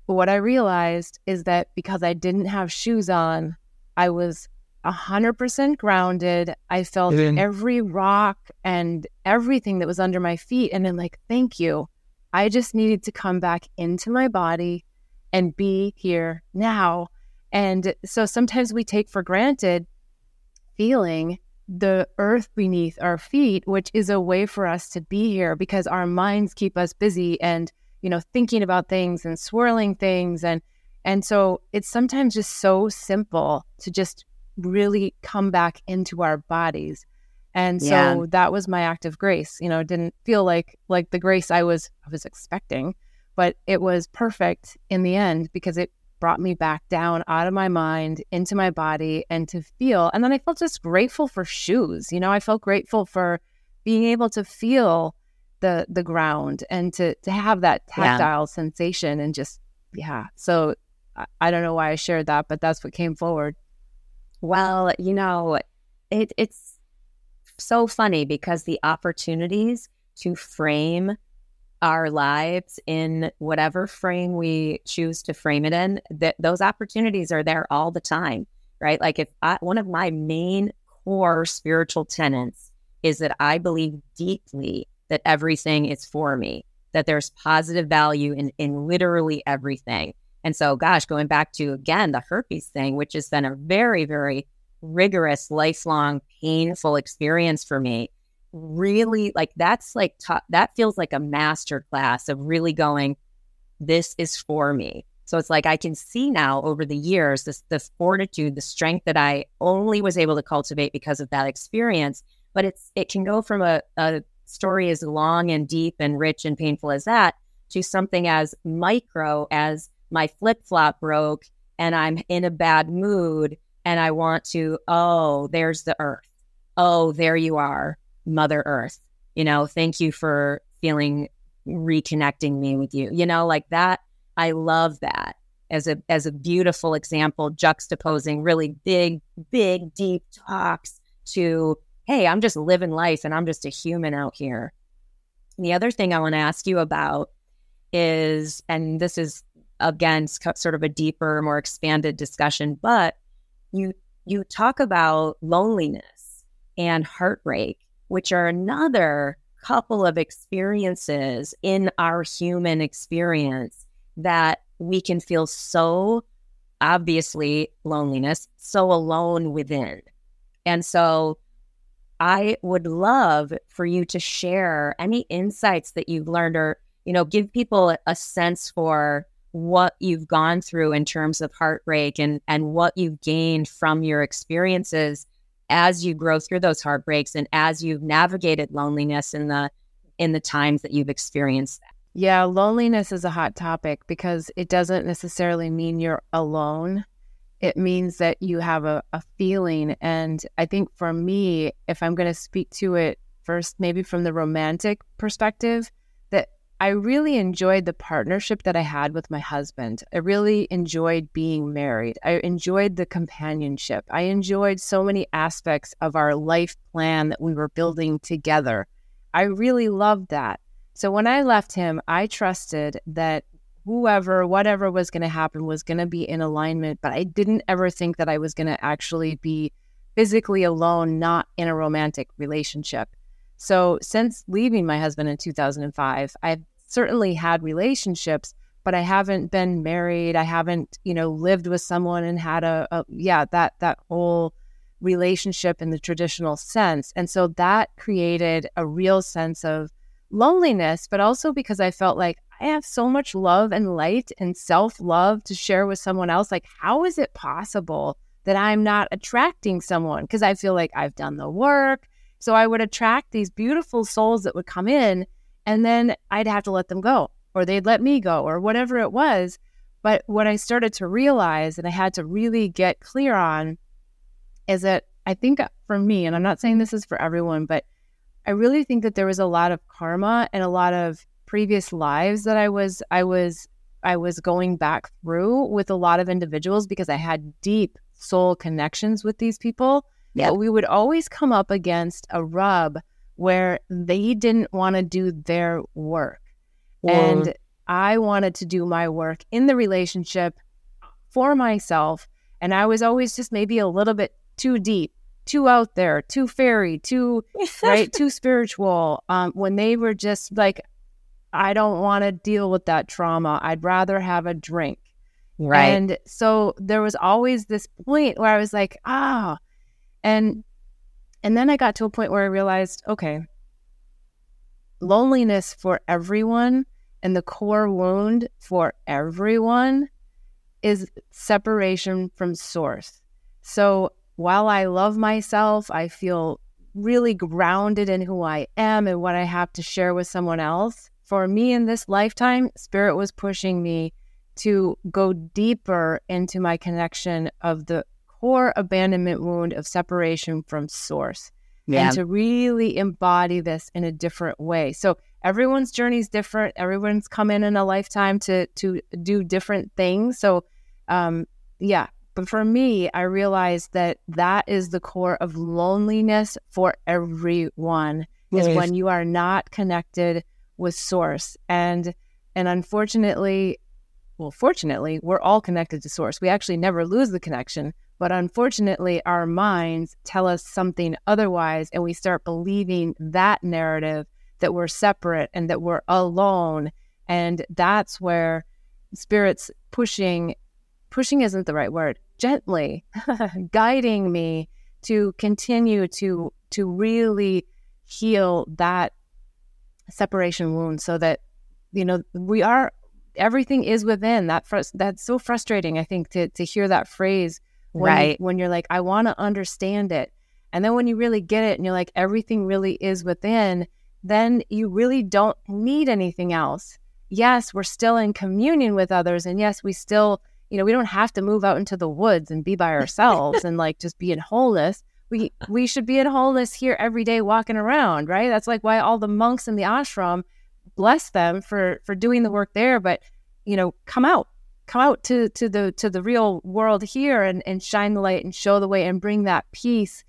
what I realized is that because I didn't have shoes on, I was 100% grounded. I felt then, every rock and everything that was under my feet. And then, like, thank you. I just needed to come back into my body and be here now. And so sometimes we take for granted feeling the earth beneath our feet, which is a way for us to be here because our minds keep us busy and, you know, thinking about things and swirling things. And, and so it's sometimes just so simple to just really come back into our bodies. And so yeah. that was my act of grace. You know, it didn't feel like like the grace I was I was expecting, but it was perfect in the end because it brought me back down out of my mind into my body and to feel. And then I felt just grateful for shoes. You know, I felt grateful for being able to feel the the ground and to to have that tactile yeah. sensation and just yeah. So I, I don't know why I shared that, but that's what came forward. Well, you know, it, it's so funny because the opportunities to frame our lives in whatever frame we choose to frame it in, that those opportunities are there all the time, right? Like if I, one of my main core spiritual tenets is that I believe deeply that everything is for me, that there's positive value in, in literally everything. And so, gosh, going back to again the herpes thing, which has been a very, very rigorous, lifelong, painful experience for me. Really, like that's like t- that feels like a master class of really going, this is for me. So it's like I can see now over the years this the fortitude, the strength that I only was able to cultivate because of that experience. But it's it can go from a, a story as long and deep and rich and painful as that to something as micro as my flip flop broke and I'm in a bad mood and I want to, oh, there's the earth. Oh, there you are, Mother Earth. You know, thank you for feeling reconnecting me with you. You know, like that. I love that as a as a beautiful example, juxtaposing really big, big, deep talks to, hey, I'm just living life and I'm just a human out here. And the other thing I want to ask you about is, and this is again sort of a deeper, more expanded discussion, but you you talk about loneliness and heartbreak, which are another couple of experiences in our human experience that we can feel so obviously loneliness, so alone within. And so I would love for you to share any insights that you've learned or, you know, give people a sense for what you've gone through in terms of heartbreak and and what you've gained from your experiences as you grow through those heartbreaks and as you've navigated loneliness in the in the times that you've experienced that. Yeah, loneliness is a hot topic because it doesn't necessarily mean you're alone. It means that you have a, a feeling. And I think for me, if I'm going to speak to it first, maybe from the romantic perspective, I really enjoyed the partnership that I had with my husband. I really enjoyed being married. I enjoyed the companionship. I enjoyed so many aspects of our life plan that we were building together. I really loved that. So when I left him, I trusted that whoever, whatever was going to happen was going to be in alignment, but I didn't ever think that I was going to actually be physically alone, not in a romantic relationship. So, since leaving my husband in 2005, I've certainly had relationships, but I haven't been married. I haven't, you know, lived with someone and had a, a yeah, that that whole relationship in the traditional sense. And so that created a real sense of loneliness, but also because I felt like I have so much love and light and self love to share with someone else. Like, how is it possible that I'm not attracting someone? Because I feel like I've done the work. So I would attract these beautiful souls that would come in, and then I'd have to let them go, or they'd let me go, or whatever it was. But what I started to realize, and I had to really get clear on, is that I think for me, and I'm not saying this is for everyone, but I really think that there was a lot of karma and a lot of previous lives that I was I was I was going back through with a lot of individuals because I had deep soul connections with these people. Yeah. But we would always come up against a rub where they didn't want to do their work. And I wanted to do my work in the relationship for myself. And I was always just maybe a little bit too deep too out there, too fairy, too right, too spiritual. Um, when they were just like, I don't want to deal with that trauma. I'd rather have a drink. Right. And so there was always this point where I was like, ah, and and then I got to a point where I realized, okay, loneliness for everyone and the core wound for everyone is separation from source. So while I love myself, I feel really grounded in who I am and what I have to share with someone else. For me in this lifetime, Spirit was pushing me to go deeper into my connection of the core abandonment wound of separation from source yeah. and to really embody this in a different way. So everyone's journey is different. Everyone's come in in a lifetime to to do different things. So um yeah, but for me, I realized that that is the core of loneliness for everyone yes. is when you are not connected with source. And and unfortunately, well, fortunately, we're all connected to source. We actually never lose the connection, but unfortunately, our minds tell us something otherwise and we start believing that narrative that we're separate and that we're alone. And that's where spirits pushing pushing isn't the right word, gently guiding me to continue to to really heal that separation wound so that you know we are everything is within that fr- that's so frustrating i think to to hear that phrase when right you, when you're like i want to understand it and then when you really get it and you're like everything really is within then you really don't need anything else yes we're still in communion with others and yes we still you know, we don't have to move out into the woods and be by ourselves and like just be in wholeness. We we should be in wholeness here every day walking around, right? That's like why all the monks in the ashram bless them for for doing the work there, but you know, come out. Come out to to the to the real world here and and shine the light and show the way and bring that peace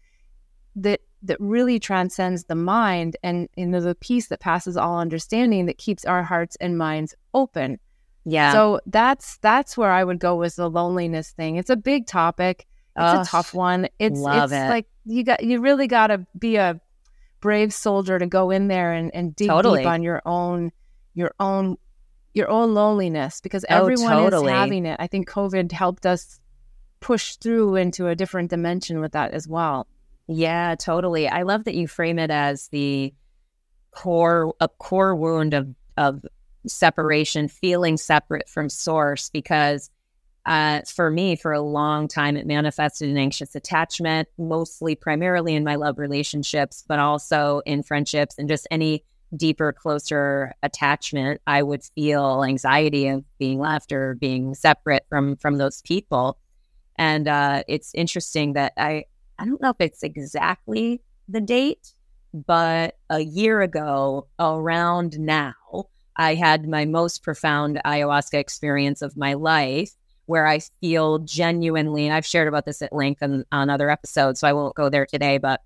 that that really transcends the mind and you know the peace that passes all understanding that keeps our hearts and minds open yeah. So that's that's where I would go with the loneliness thing. It's a big topic. It's a tough one. It's it's it. like you got you really got to be a brave soldier to go in there and and dig totally. deep on your own your own your own loneliness because oh, everyone totally. is having it. I think COVID helped us push through into a different dimension with that as well. Yeah, totally. I love that you frame it as the core a core wound of of separation, feeling separate from source, because uh, for me, for a long time, it manifested in anxious attachment, mostly primarily in my love relationships, but also in friendships and just any deeper, closer attachment. I would feel anxiety of being left or being separate from from those people. And uh, it's interesting that I I don't know if it's exactly the date, but a year ago, around now, I had my most profound ayahuasca experience of my life where I feel genuinely, and I've shared about this at length on, on other episodes, so I won't go there today, but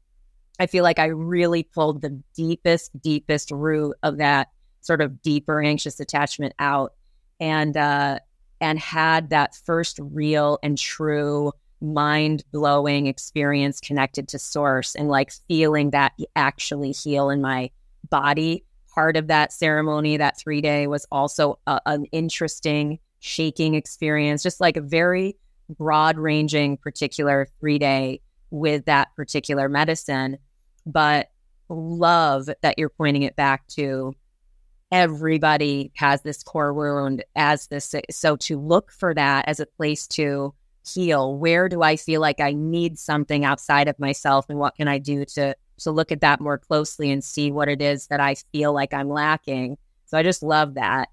I feel like I really pulled the deepest, deepest root of that sort of deeper anxious attachment out and uh and had that first real and true mind blowing experience connected to source and like feeling that actually heal in my body. Part of that ceremony, that three day, was also a, an interesting shaking experience, just like a very broad ranging particular three day with that particular medicine. But love that you're pointing it back to everybody has this core wound as this. So to look for that as a place to heal, where do I feel like I need something outside of myself, and what can I do to to look at that more closely and see what it is that I feel like I'm lacking. So I just love that.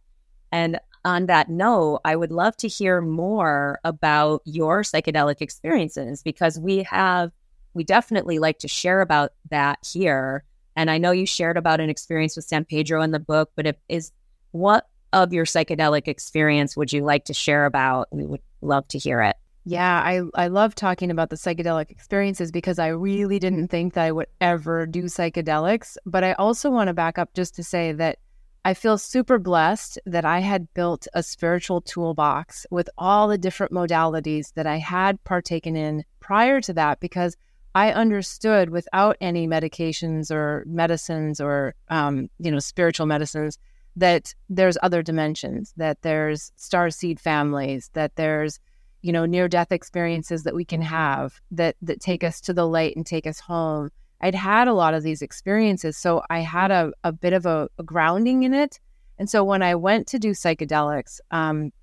And on that note, I would love to hear more about your psychedelic experiences because we have, we definitely like to share about that here. And I know you shared about an experience with San Pedro in the book, but if is what of your psychedelic experience would you like to share about? We would love to hear it. Yeah, I, I love talking about the psychedelic experiences because I really didn't think that I would ever do psychedelics. But I also want to back up just to say that I feel super blessed that I had built a spiritual toolbox with all the different modalities that I had partaken in prior to that because I understood without any medications or medicines or um, you know spiritual medicines that there's other dimensions, that there's star seed families, that there's you know near death experiences that we can have that that take us to the light and take us home I'd had a lot of these experiences. So I had a, a bit of a, a grounding in it. And so when I went to do psychedelics, um,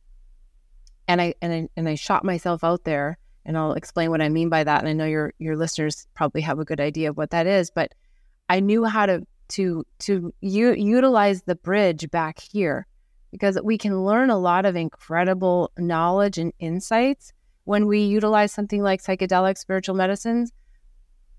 and I and I and I shot myself out there, and I'll explain what I mean by that. And I know your your listeners probably have a good idea of what that is, but I knew how to to to u- utilize the bridge back here because we can learn a lot of incredible knowledge and insights when we utilize something like psychedelic spiritual medicines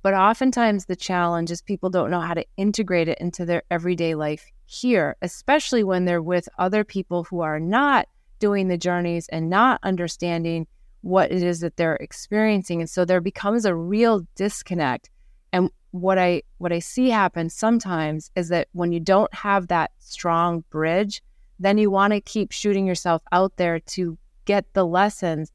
but oftentimes the challenge is people don't know how to integrate it into their everyday life here, especially when they're with other people who are not doing the journeys and not understanding what it is that they're experiencing. And so there becomes a real disconnect. And what I what I see happen sometimes is that when you don't have that strong bridge, then you want to keep shooting yourself out there to get the lessons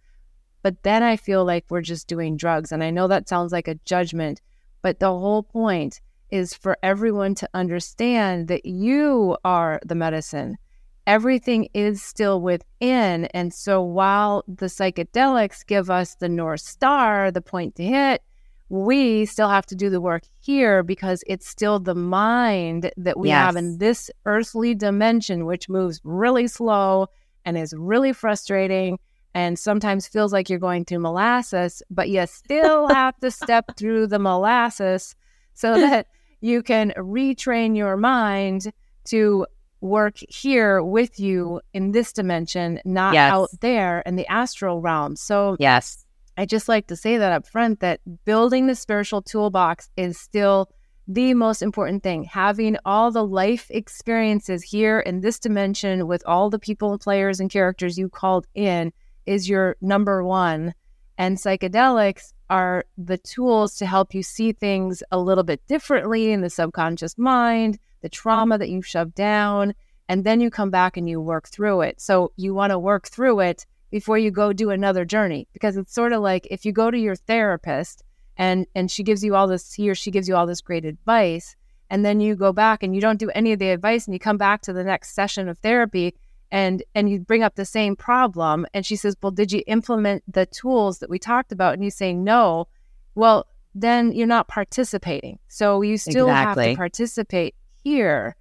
but then I feel like we're just doing drugs. And I know that sounds like a judgment, but the whole point is for everyone to understand that you are the medicine. Everything is still within. And so while the psychedelics give us the North Star, the point to hit, we still have to do the work here because it's still the mind that we yes. have in this earthly dimension, which moves really slow and is really frustrating and sometimes feels like you're going through molasses, but you still have to step through the molasses so that you can retrain your mind to work here with you in this dimension, not yes. out there in the astral realm. So, yes, I just like to say that up front that building the spiritual toolbox is still the most important thing. Having all the life experiences here in this dimension with all the people, players, and characters you called in is your number one. And psychedelics are the tools to help you see things a little bit differently in the subconscious mind, the trauma that you've shoved down, and then you come back and you work through it. So you want to work through it before you go do another journey because it's sort of like if you go to your therapist and and she gives you all this he or she gives you all this great advice and then you go back and you don't do any of the advice and you come back to the next session of therapy and and you bring up the same problem and she says well did you implement the tools that we talked about? And you say no. Well then you're not participating. So you still exactly. have to participate here.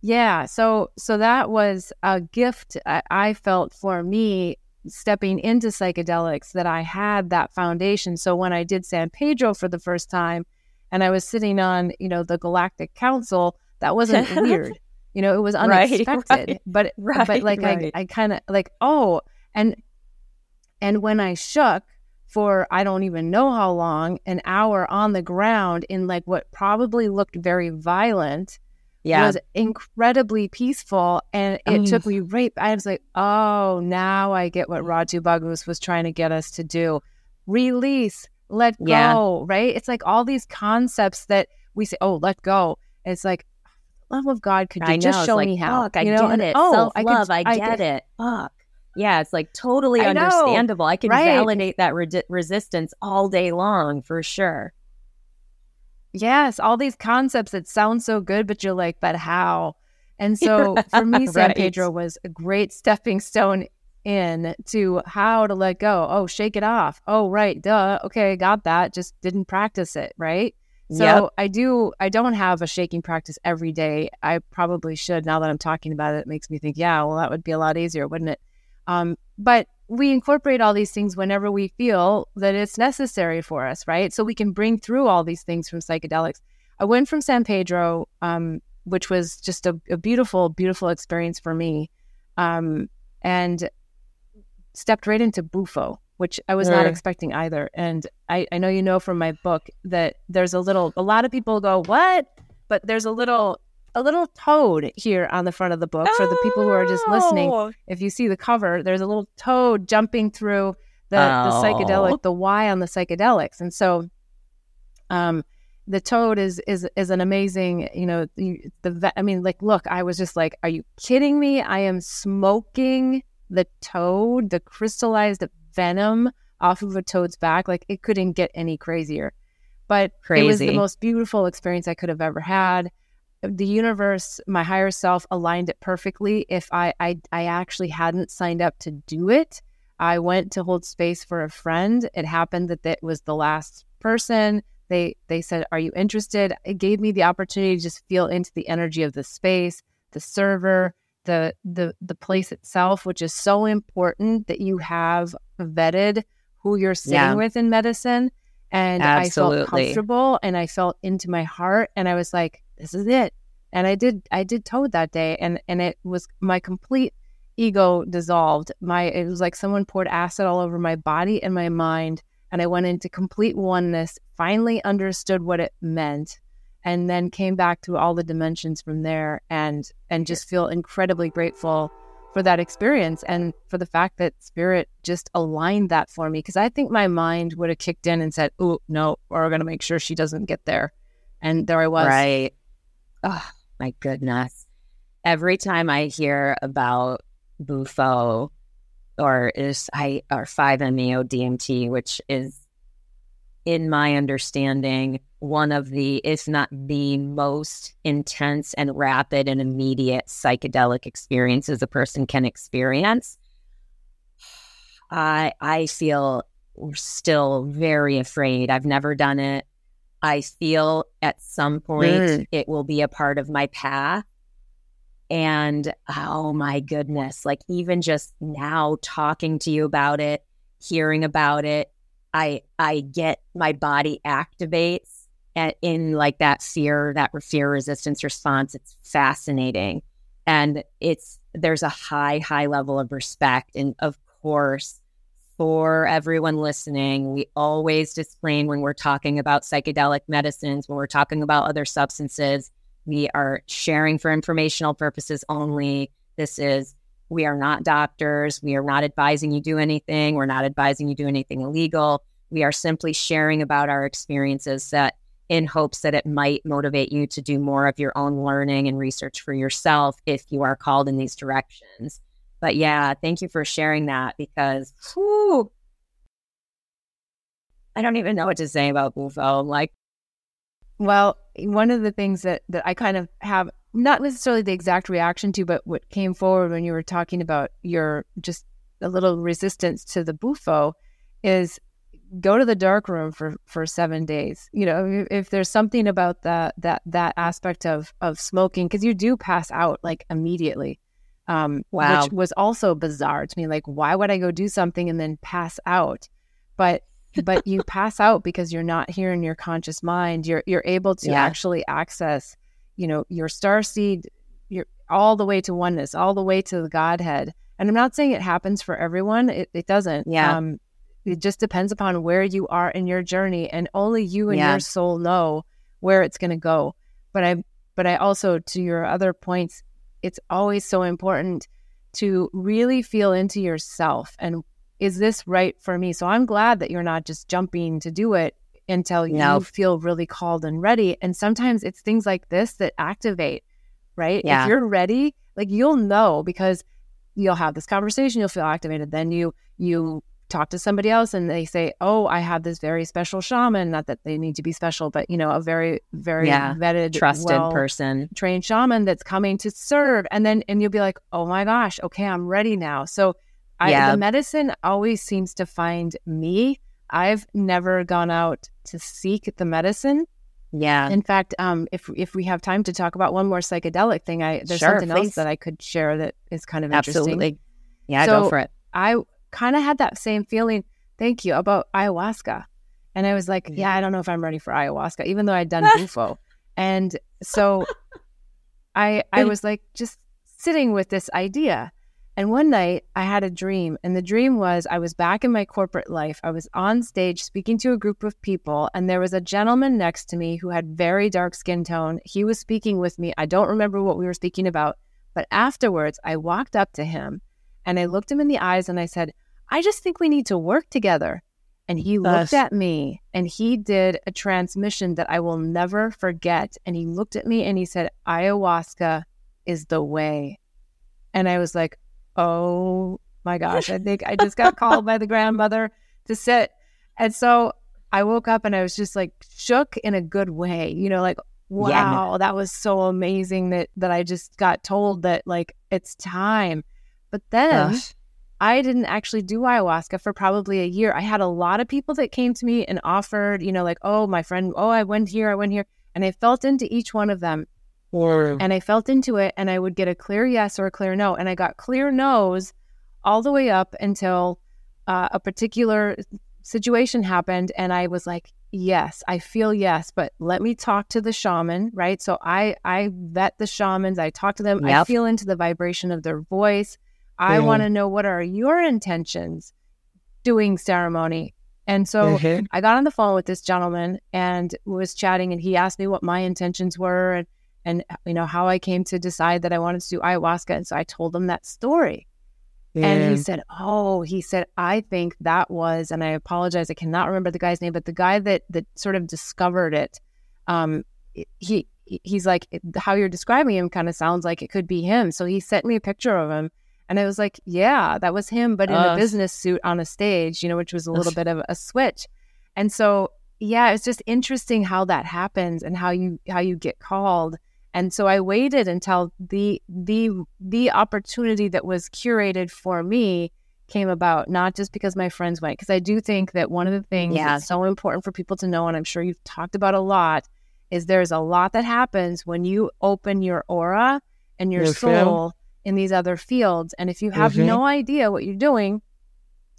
Yeah so so that was a gift I, I felt for me stepping into psychedelics that i had that foundation. So when i did san pedro for the first time and i was sitting on you know the galactic council that wasn't weird you know, it was unexpected. Right, right, but right, but like I, I kind of like, oh, and and when I shook for I don't even know how long, an hour on the ground in like what probably looked very violent, yeah. was incredibly peaceful. And it mm. took me right. I was like, oh, now I get what Ratu Bagus was trying to get us to do. Release, let yeah. go, right? It's like all these concepts that we say, oh, let go. It's like, love of God, could you I just know, show like, me how? Fuck, I you know? get it. Oh, Self love, I, I, get it. Fuck. Yeah, it's like totally I understandable. I can right. validate that re- resistance all day long for sure. Yes, all these concepts that sound so good, but you're like, but how? And so for me, San right. Pedro was a great stepping stone in to how to let go. Oh, shake it off. Oh, right. Duh. Okay, got that. Just didn't practice it. Right. So Yep. I do I don't have a shaking practice every day. I probably should now that I'm talking about it. It makes me think, yeah, well that would be a lot easier, wouldn't it? Um, but we incorporate all these things whenever we feel that it's necessary for us, right? So we can bring through all these things from psychedelics. I went from San Pedro, um, which was just a, a beautiful, beautiful experience for me, um, and stepped right into Bufo, which I was not expecting either. And I, I know you know from my book that there's a little, a lot of people go, what? But there's a little, a little toad here on the front of the book for the people who are just listening. Oh. If you see the cover, there's a little toad jumping through the, the Oh. psychedelic, the Y on the psychedelics. And so, um, the toad is is is an amazing, you know, the, the I mean, like, look, I was just like, are you kidding me? I am smoking the toad, the crystallized venom off of a toad's back. Like, it couldn't get any crazier. But it was the most beautiful experience I could have ever had. The universe, my higher self, aligned it perfectly. If I I, I actually hadn't signed up to do it, I went to hold space for a friend. It happened that that was the last person. They they said, "Are you interested?" It gave me the opportunity to just feel into the energy of the space, the server, the the the place itself, which is so important that you have vetted who you're sitting Yeah. with in medicine. And I felt comfortable and I felt into my heart and I was like, this is it. And I did I did toad that day and and it was my complete ego dissolved. My it was like someone poured acid all over my body and my mind and I went into complete oneness, finally understood what it meant and then came back to all the dimensions from there and and just feel incredibly grateful for that experience and for the fact that spirit just aligned that for me because I think my mind would have kicked in and said, "Oh, no, we're going to make sure she doesn't get there." And there I was. Right. Oh, my goodness. Every time I hear about Bufo or is I or 5-MeO DMT, which is in my understanding one of the if not the most intense and rapid and immediate psychedelic experiences a person can experience. I I feel still very afraid. I've never done it. I feel at some point Mm. it will be a part of my path. And oh my goodness, like even just now talking to you about it, hearing about it, I I get my body activates at, in like that fear, that fear resistance response. It's fascinating. And it's there's a high, high level of respect. And of course, for everyone listening, we always disclaim when we're talking about psychedelic medicines, when we're talking about other substances, we are sharing for informational purposes only. This is, we are not doctors. We are not advising you do anything. We're not advising you do anything illegal. We are simply sharing about our experiences that in hopes that it might motivate you to do more of your own learning and research for yourself if you are called in these directions. But yeah, thank you for sharing that because whew, I don't even know what to say about. I'm like, Well, one of the things that that I kind of have not necessarily the exact reaction to, but what came forward when you were talking about your just a little resistance to the bufo is go to the dark room for for seven days. You know, if, if there's something about that that that aspect of of smoking, because you do pass out like immediately. Um, Wow. which was also bizarre to me. Like, why would I go do something and then pass out? But but you pass out because you're not here in your conscious mind. You're you're able to Yeah. actually access, you know, your star seed, you're all the way to oneness, all the way to the Godhead. And I'm not saying it happens for everyone. It, it doesn't. Yeah. Um, it just depends upon where you are in your journey, and only you and Yeah. your soul know where it's going to go. But I, but I also, to your other points, it's always so important to really feel into yourself and is this right for me? So I'm glad that you're not just jumping to do it until you feel really called and ready. And sometimes it's things like this that activate, right? Yeah. If you're ready, like you'll know because you'll have this conversation, you'll feel activated. Then you you talk to somebody else and they say, "Oh, I have this very special shaman." Not that they need to be special, but you know, a very very Yeah. vetted, trusted well person. trained shaman that's coming to serve and then and you'll be like oh my gosh okay i'm ready now so I, Yeah. the medicine always seems to find me i've never gone out to seek the medicine Yeah. In fact, um, if if we have time to talk about one more psychedelic thing, I there's Sure, something please. else that I could share that is kind of interesting. Absolutely. Yeah, So- go for it. I kind of had that same feeling. Thank you about ayahuasca, and I was like, Yeah. yeah, I don't know if I'm ready for ayahuasca, even though I'd done bufo, and so I I was like just sitting with this idea. And one night I had a dream, and the dream was I was back in my corporate life. I was on stage speaking to a group of people, and there was a gentleman next to me who had very dark skin tone. He was speaking with me. I don't remember what we were speaking about, but afterwards I walked up to him and I looked him in the eyes and I said, I just think we need to work together. And he looked Us. at me and he did a transmission that I will never forget. And he looked at me and he said, Ayahuasca is the way. And I was like, oh my gosh, I think I just got called by the grandmother to sit. And so I woke up and I was just like shook in a good way, you know, like, Yeah. wow, that was so amazing that that I just got told that like it's time. But then. I didn't actually do ayahuasca for probably a year. I had a lot of people that came to me and offered, you know, like, oh, my friend, oh, I went here, I went here. And I felt into each one of them and I felt into it and I would get a clear yes or a clear no. And I got clear no's all the way up until uh, a particular situation happened. And I was like, yes, I feel yes, but let me talk to the shaman, right? So I, I vet the shamans, I talk to them, I feel into the vibration of their voice. I want to know what are your intentions doing ceremony. And so Mhm. I got on the phone with this gentleman and was chatting, and he asked me what my intentions were and and you know how I came to decide that I wanted to do ayahuasca. And so I told him that story, and he said, "Oh, he said I think that was." And I apologize, I cannot remember the guy's name, but the guy that that sort of discovered it, um, he he's like how you're describing him kind of sounds like it could be him. So he sent me a picture of him. And I was like, yeah, that was him, but in a business suit on a stage, you know, which was a little bit of a switch. And so, yeah, it's just interesting how that happens and how you how you get called. And so I waited until the the the opportunity that was curated for me came about, not just because my friends went, because I do think that one of the things Yeah. that's so important for people to know, and I'm sure you've talked about a lot, is there's a lot that happens when you open your aura and your ma'am. soul in these other fields. And if you have Mhm. no idea what you're doing,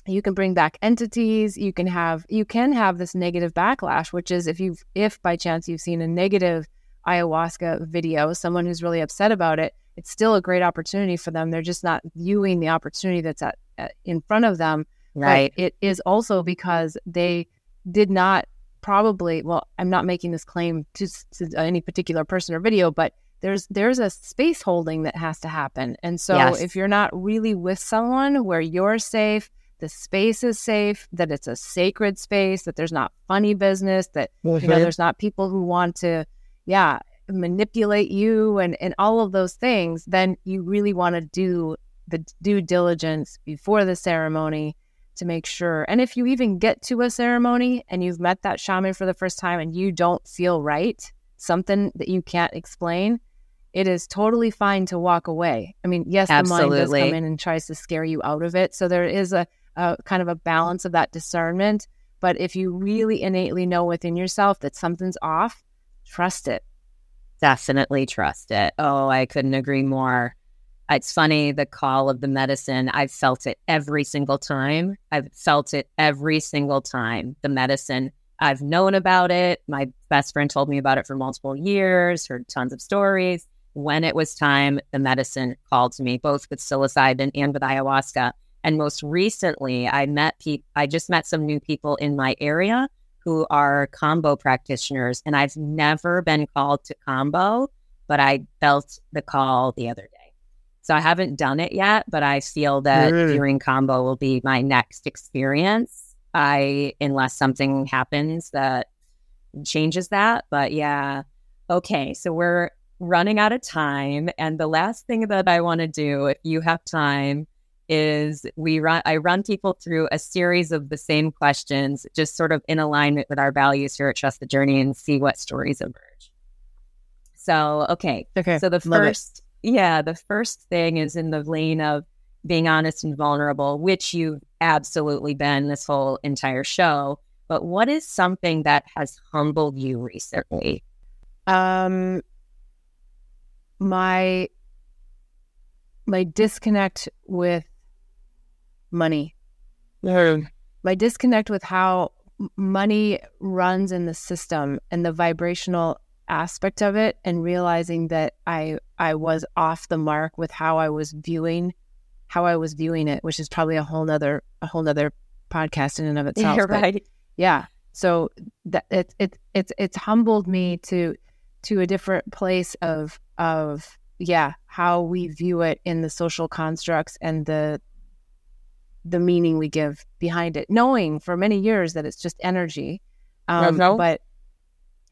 you can bring back entities. You can have you can have this negative backlash, which is if you've if by chance you've seen a negative ayahuasca video, someone who's really upset about it, it's still a great opportunity for them. They're just not viewing the opportunity that's at, at in front of them but Right. it is also because they did not probably. Well, I'm not making this claim to, to any particular person or video, but there's there's a space holding that has to happen. And so Yes. if you're not really with someone where you're safe, the space is safe, that it's a sacred space, that there's not funny business, that you know there's not people who want to, yeah, manipulate you and and all of those things, then you really want to do the due diligence before the ceremony to make sure. And if you even get to a ceremony and you've met that shaman for the first time and you don't feel right, something that you can't explain, it is totally fine to walk away. I mean, yes, the mind does come in and tries to scare you out of it. So there is a, a kind of a balance of that discernment. But if you really innately know within yourself that something's off, trust it. Definitely trust it. Oh, I couldn't agree more. It's funny, the call of the medicine, I've felt it every single time. I've felt it every single time. The medicine, I've known about it. My best friend told me about it for multiple years, heard tons of stories. When it was time, the medicine called to me, both with psilocybin and with ayahuasca. And most recently, I met people, I just met some new people in my area who are Kambo practitioners. And I've never been called to Kambo, but I felt the call the other day. So I haven't done it yet, but I feel that Really? doing Kambo will be my next experience. I, unless something happens that changes that. But yeah. Okay. So we're running out of time. And the last thing that I want to do, if you have time, is we run I run people through a series of the same questions, just sort of in alignment with our values here at Trust the Journey and see what stories emerge. So, okay. Okay. So the love it. first, yeah, the first thing is in the lane of being honest and vulnerable, which you've absolutely been this whole entire show. but what is something that has humbled you recently? Um, my my disconnect with money. My disconnect with how money runs in the system and the vibrational aspect of it and realizing that I I was off the mark with how I was viewing how I was viewing it, which is probably a whole nother a whole nother podcast in and of itself. You're right. Yeah. So that it it it's it's humbled me to to a different place of of yeah how we view it in the social constructs and the the meaning we give behind it, knowing for many years that it's just energy, um, but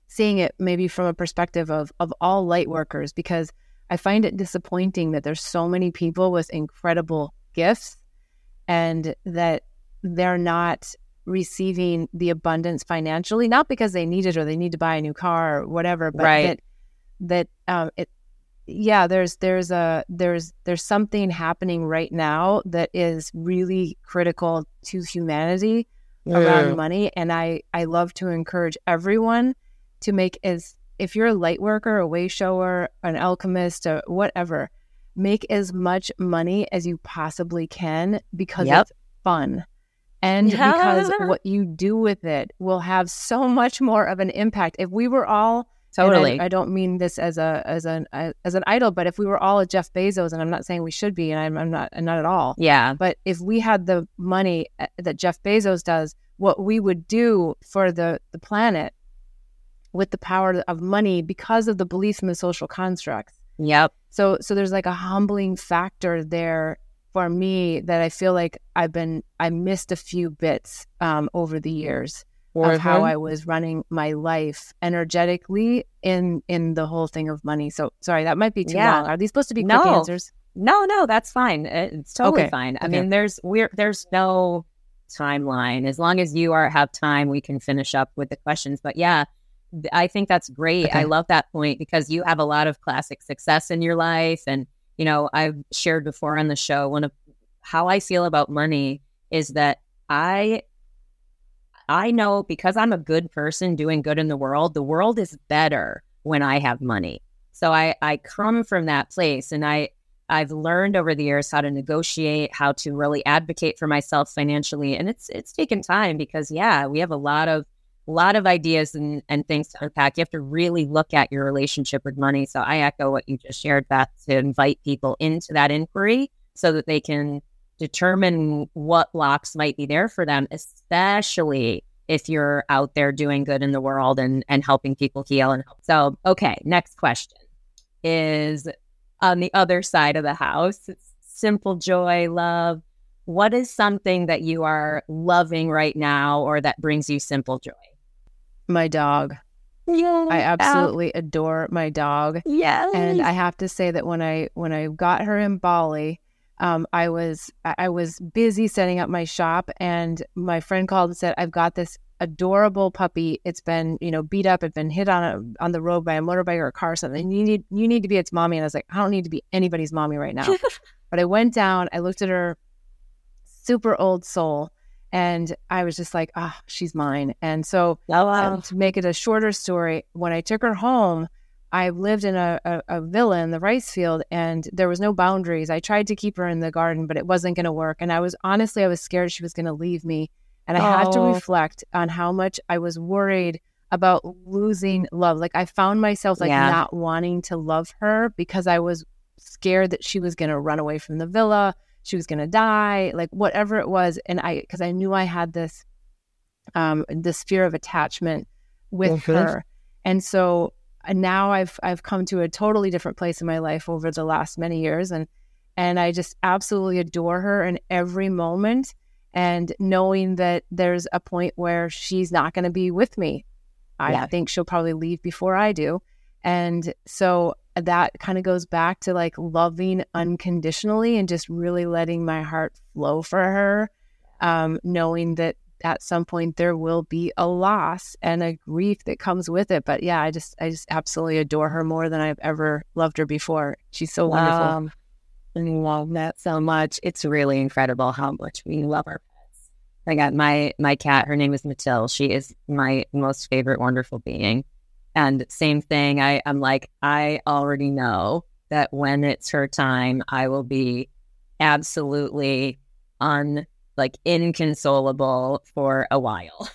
seeing it maybe from a perspective of of all light workers because I find it disappointing that there's so many people with incredible gifts and that they're not receiving the abundance financially, not because they need it or they need to buy a new car or whatever, but right. that that um, it yeah there's there's a there's there's something happening right now that is really critical to humanity yeah. around money and i i love to encourage everyone to make as if you're a light worker, a way shower, an alchemist, or whatever, make as much money as you possibly can because yep. it's fun. And yeah. because what you do with it will have so much more of an impact. If we were all totally, I, I, don't mean this as a as an as an idol, but if we were all a Jeff Bezos, and I'm not saying we should be, and I'm, I'm not not at all. Yeah. But if we had the money uh, that Jeff Bezos does, what we would do for the the planet with the power of money because of the beliefs in the social constructs. Yep. So so there's like a humbling factor there for me that I feel like I've been I missed a few bits um, over the years of how I was running my life energetically in in the whole thing of money. So sorry, that might be too yeah. long. Are these supposed to be quick no. answers? No, no, that's fine. Uh, it's totally okay. fine. I okay. mean, there's we're there's no timeline. As long as you are have time, we can finish up with the questions. But yeah, I think that's great. Okay. I love that point because you have a lot of classic success in your life. And, you know, I've shared before on the show, one of how I feel about money is that I I know because I'm a good person doing good in the world, the world is better when I have money. So I I come from that place and I I've learned over the years how to negotiate, how to really advocate for myself financially. And it's it's taken time because yeah, we have a lot of a lot of ideas and, and things to unpack. You have to really look at your relationship with money. So I echo what you just shared, Beth, to invite people into that inquiry so that they can determine what blocks might be there for them, especially if you're out there doing good in the world and, and helping people heal and help. So, okay, next question is on the other side of the house. It's simple joy, love. What is something that you are loving right now or that brings you simple joy? my dog. Yeah, I absolutely adore my dog. Yeah, and I have to say that when I when I got her in Bali, um, I was I was busy setting up my shop, and my friend called and said, "I've got this adorable puppy. It's been you know beat up. It's been hit on a, on the road by a motorbike or a car or something. You need you need to be its mommy." And I was like, "I don't need to be anybody's mommy right now." but I went down. I looked at her, super old soul and I was just like, ah, oh, she's mine. And so, oh, wow. uh, to make it a shorter story, when I took her home, I lived in a, a, a, villa in the rice field and there was no boundaries. I tried to keep her in the garden, but it wasn't going to work. And I was honestly, I was scared she was going to leave me. And I oh. had to reflect on how much I was worried about losing love. Like I found myself like yeah. not wanting to love her because I was scared that she was going to run away from the villa she was going to die, like whatever it was. And I, because I knew I had this, um, this fear of attachment with mm-hmm. her. And so uh, now I've, I've come to a totally different place in my life over the last many years. And, and I just absolutely adore her in every moment. And knowing that there's a point where she's not going to be with me, I yeah. think she'll probably leave before I do. And so that kind of goes back to like loving unconditionally and just really letting my heart flow for her, um, knowing that at some point there will be a loss and a grief that comes with it. But yeah, I just I just absolutely adore her more than I've ever loved her before. She's so wonderful. I love that so much. It's really incredible how much we love our pets. I got my my cat. Her name is Matilda. She is my most favorite, wonderful being. And same thing. I I'm like I already know that when it's her time, I will be absolutely un like inconsolable for a while.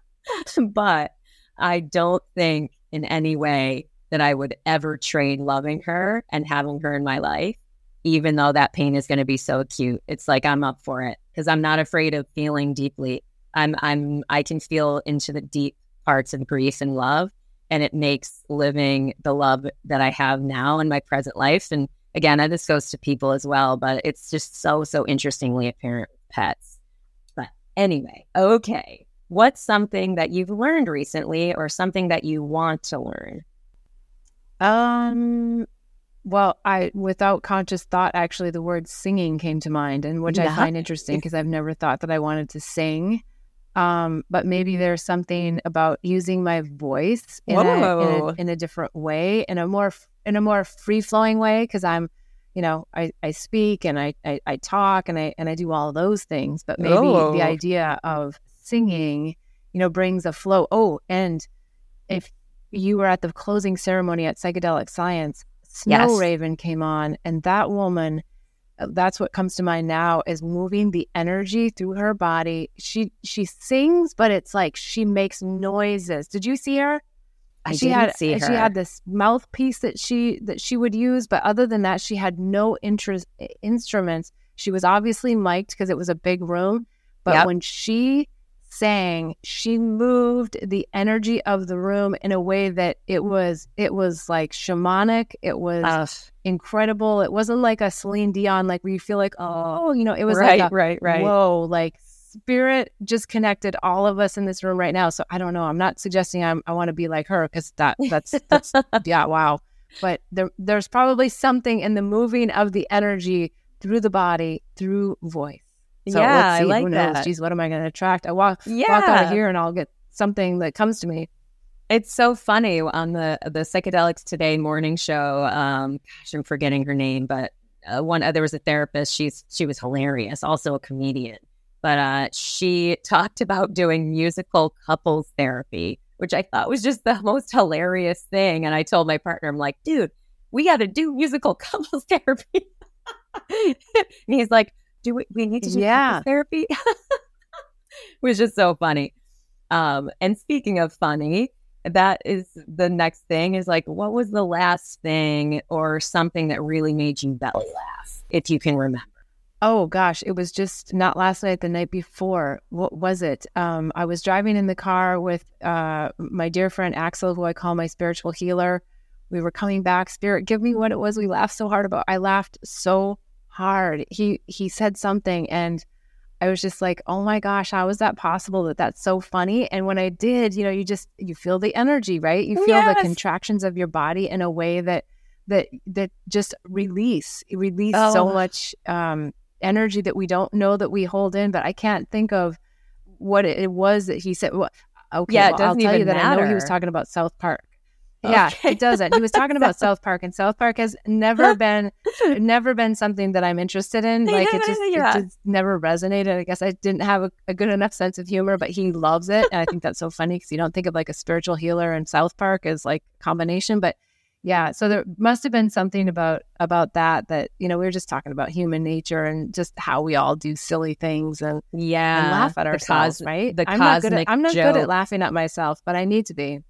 but I don't think in any way that I would ever trade loving her and having her in my life, even though that pain is going to be so acute. It's like I'm up for it because I'm not afraid of feeling deeply. I'm I'm I can feel into the deep parts of grief and love, and it makes living the love that I have now in my present life. And again, this goes to people as well, but it's just so so interestingly apparent pets. But anyway, okay. What's something that you've learned recently or something that you want to learn? Um well, I without conscious thought actually the word singing came to mind and which I find interesting because I've never thought that I wanted to sing. Um, but maybe there's something about using my voice in, a, in, a, in a different way, in a more in a more free flowing way, because I'm, you know, I, I speak and I, I, I talk and I and I do all those things. But maybe oh. the idea of singing, you know, brings a flow. Oh, and if you were at the closing ceremony at Psychedelic Science, Snow yes. Raven came on, and that woman, uh, that's what comes to mind now, is moving the energy through her body. She she sings, but it's like she makes noises. Did you see her? I she didn't had, see her. She had this mouthpiece that she that she would use, but other than that, she had no interest instruments. She was obviously mic'd because it was a big room. But yep. when she sang she moved the energy of the room in a way that it was it was like shamanic it was uh, incredible it wasn't like a celine dion like where you feel like oh you know it was right like a, right right whoa like spirit just connected all of us in this room right now so i don't know i'm not suggesting I'm, i want to be like her because that that's that's yeah wow but there, there's probably something in the moving of the energy through the body through voice so yeah, let's see. I like Who knows? that. Geez, what am I going to attract? I walk yeah. walk out of here and I'll get something that comes to me. It's so funny on the the psychedelics today morning show. Um, gosh, I'm forgetting her name, but uh, one uh, there was a therapist. She's she was hilarious, also a comedian. But uh, she talked about doing musical couples therapy, which I thought was just the most hilarious thing. And I told my partner, I'm like, dude, we got to do musical couples therapy. and he's like, do we, we need to do yeah. therapy? Which is so funny. Um, and speaking of funny, that is the next thing is like, what was the last thing or something that really made you belly laugh, if you can remember? Oh gosh, it was just not last night, the night before. What was it? Um, I was driving in the car with uh, my dear friend Axel, who I call my spiritual healer. We were coming back. Spirit, give me what it was we laughed so hard about. I laughed so hard. He he said something and I was just like, "Oh my gosh, how is that possible that that's so funny?" And when I did, you know, you just you feel the energy, right? You feel yes. the contractions of your body in a way that that that just release release oh. so much um, energy that we don't know that we hold in. But I can't think of what it was that he said. Well, okay, yeah, well, I'll tell you that matter. I know he was talking about South Park. Yeah, okay. it doesn't. He was talking about South Park, and South Park has never been, never been something that I'm interested in. Like it just, yeah. it just never resonated. I guess I didn't have a, a, good enough sense of humor, but he loves it, and I think that's so funny because you don't think of like a spiritual healer and South Park as like combination, but yeah. So there must have been something about about that that you know we were just talking about human nature and just how we all do silly things and yeah, and laugh at ourselves, cos- right? The I'm cosmic not good at, I'm not joke. good at laughing at myself, but I need to be.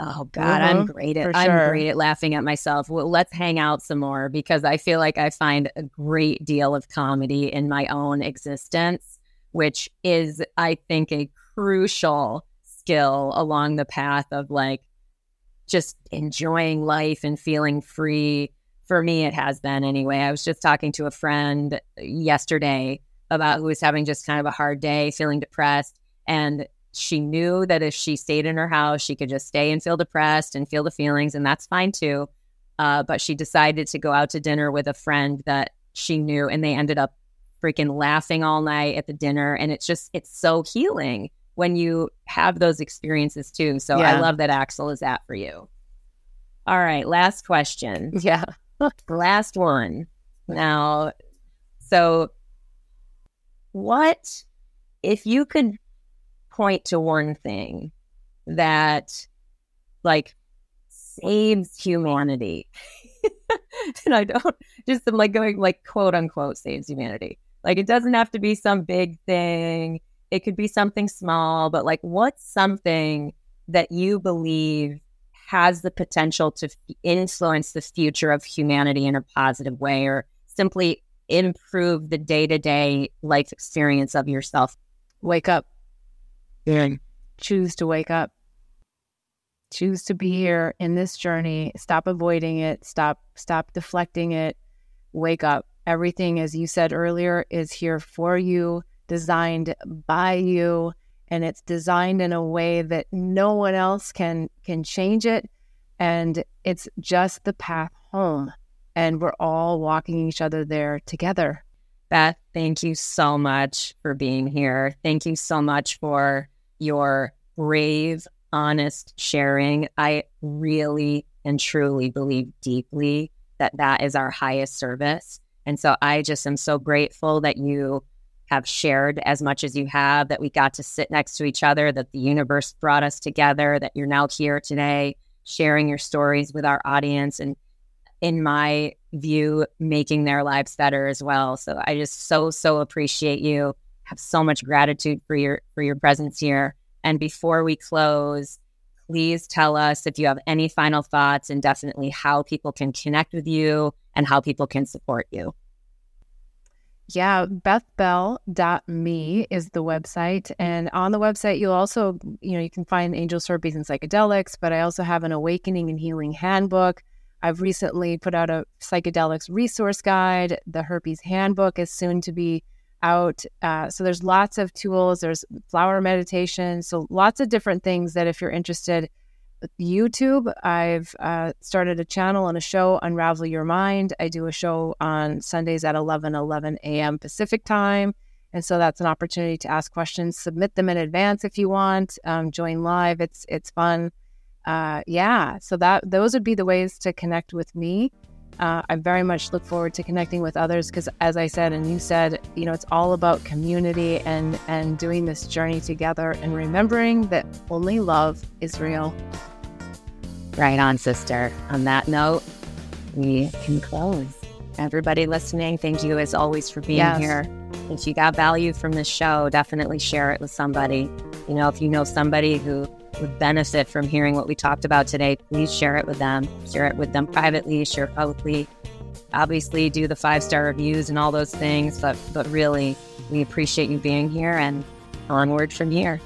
Oh God, mm-hmm, I'm great at I'm great at laughing at myself. Well, let's hang out some more because I feel like I find a great deal of comedy in my own existence, which is I think a crucial skill along the path of like just enjoying life and feeling free. For me, it has been anyway. I was just talking to a friend yesterday about who was having just kind of a hard day, feeling depressed. And she knew that if she stayed in her house, she could just stay and feel depressed and feel the feelings, and that's fine too. Uh, but she decided to go out to dinner with a friend that she knew, and they ended up freaking laughing all night at the dinner. And it's just, it's so healing when you have those experiences too. So yeah. I love that Axel is that for you. All right, last question. Yeah. last one. Now, so what if you could point to one thing that like saves humanity, and I don't just I'm like going like quote unquote saves humanity. Like it doesn't have to be some big thing. It could be something small, but like what's something that you believe has the potential to f- influence the future of humanity in a positive way or simply improve the day-to-day life experience of yourself? Wake up. Yeah. Choose to wake up. Choose to be here in this journey. Stop avoiding it. Stop stop deflecting it. Wake up. Everything as you said earlier is here for you designed by you and it's designed in a way that no one else can can change it. And it's just the path home and we're all walking each other there together. Beth thank you so much for being here. Thank you so much for your brave honest sharing. I really and truly believe deeply that that is our highest service. And so i just am so grateful that you have shared as much as you have, that we got to sit next to each other, that the universe brought us together, that you're now here today sharing your stories with our audience and in my view making their lives better as well. So i just so so appreciate you. Have so much gratitude for your for your presence here. And before we close please tell us if you have any final thoughts and definitely how people can connect with you and how people can support you yeah, bethbell.me is the website. And on the website, you'll also, you know, you can find angels, herpes, and psychedelics, but I also have an awakening and healing handbook. I've recently put out a psychedelics resource guide. The herpes handbook is soon to be out. Uh, so there's lots of tools. There's flower meditation. So lots of different things that if you're interested, YouTube. I've uh, started a channel and a show, Unravel Your Mind. I do a show on Sundays at 11 11 a.m. Pacific time. And so that's an opportunity to ask questions. Submit them in advance if you want. Um, join live. It's it's fun. Uh, yeah. So that those would be the ways to connect with me uh, I very much look forward to connecting with others because, as I said, and you said, you know, it's all about community and and doing this journey together and remembering that only love is real. Right on, sister. On that note, we can close. Everybody listening, thank you as always for being yes. here. If you got value from this show, definitely share it with somebody. You know, if you know somebody who would benefit from hearing what we talked about today, please share it with them. Share it with them privately, share publicly. Obviously, do the five star reviews and all those things, but but really, we appreciate you being here and onward from here.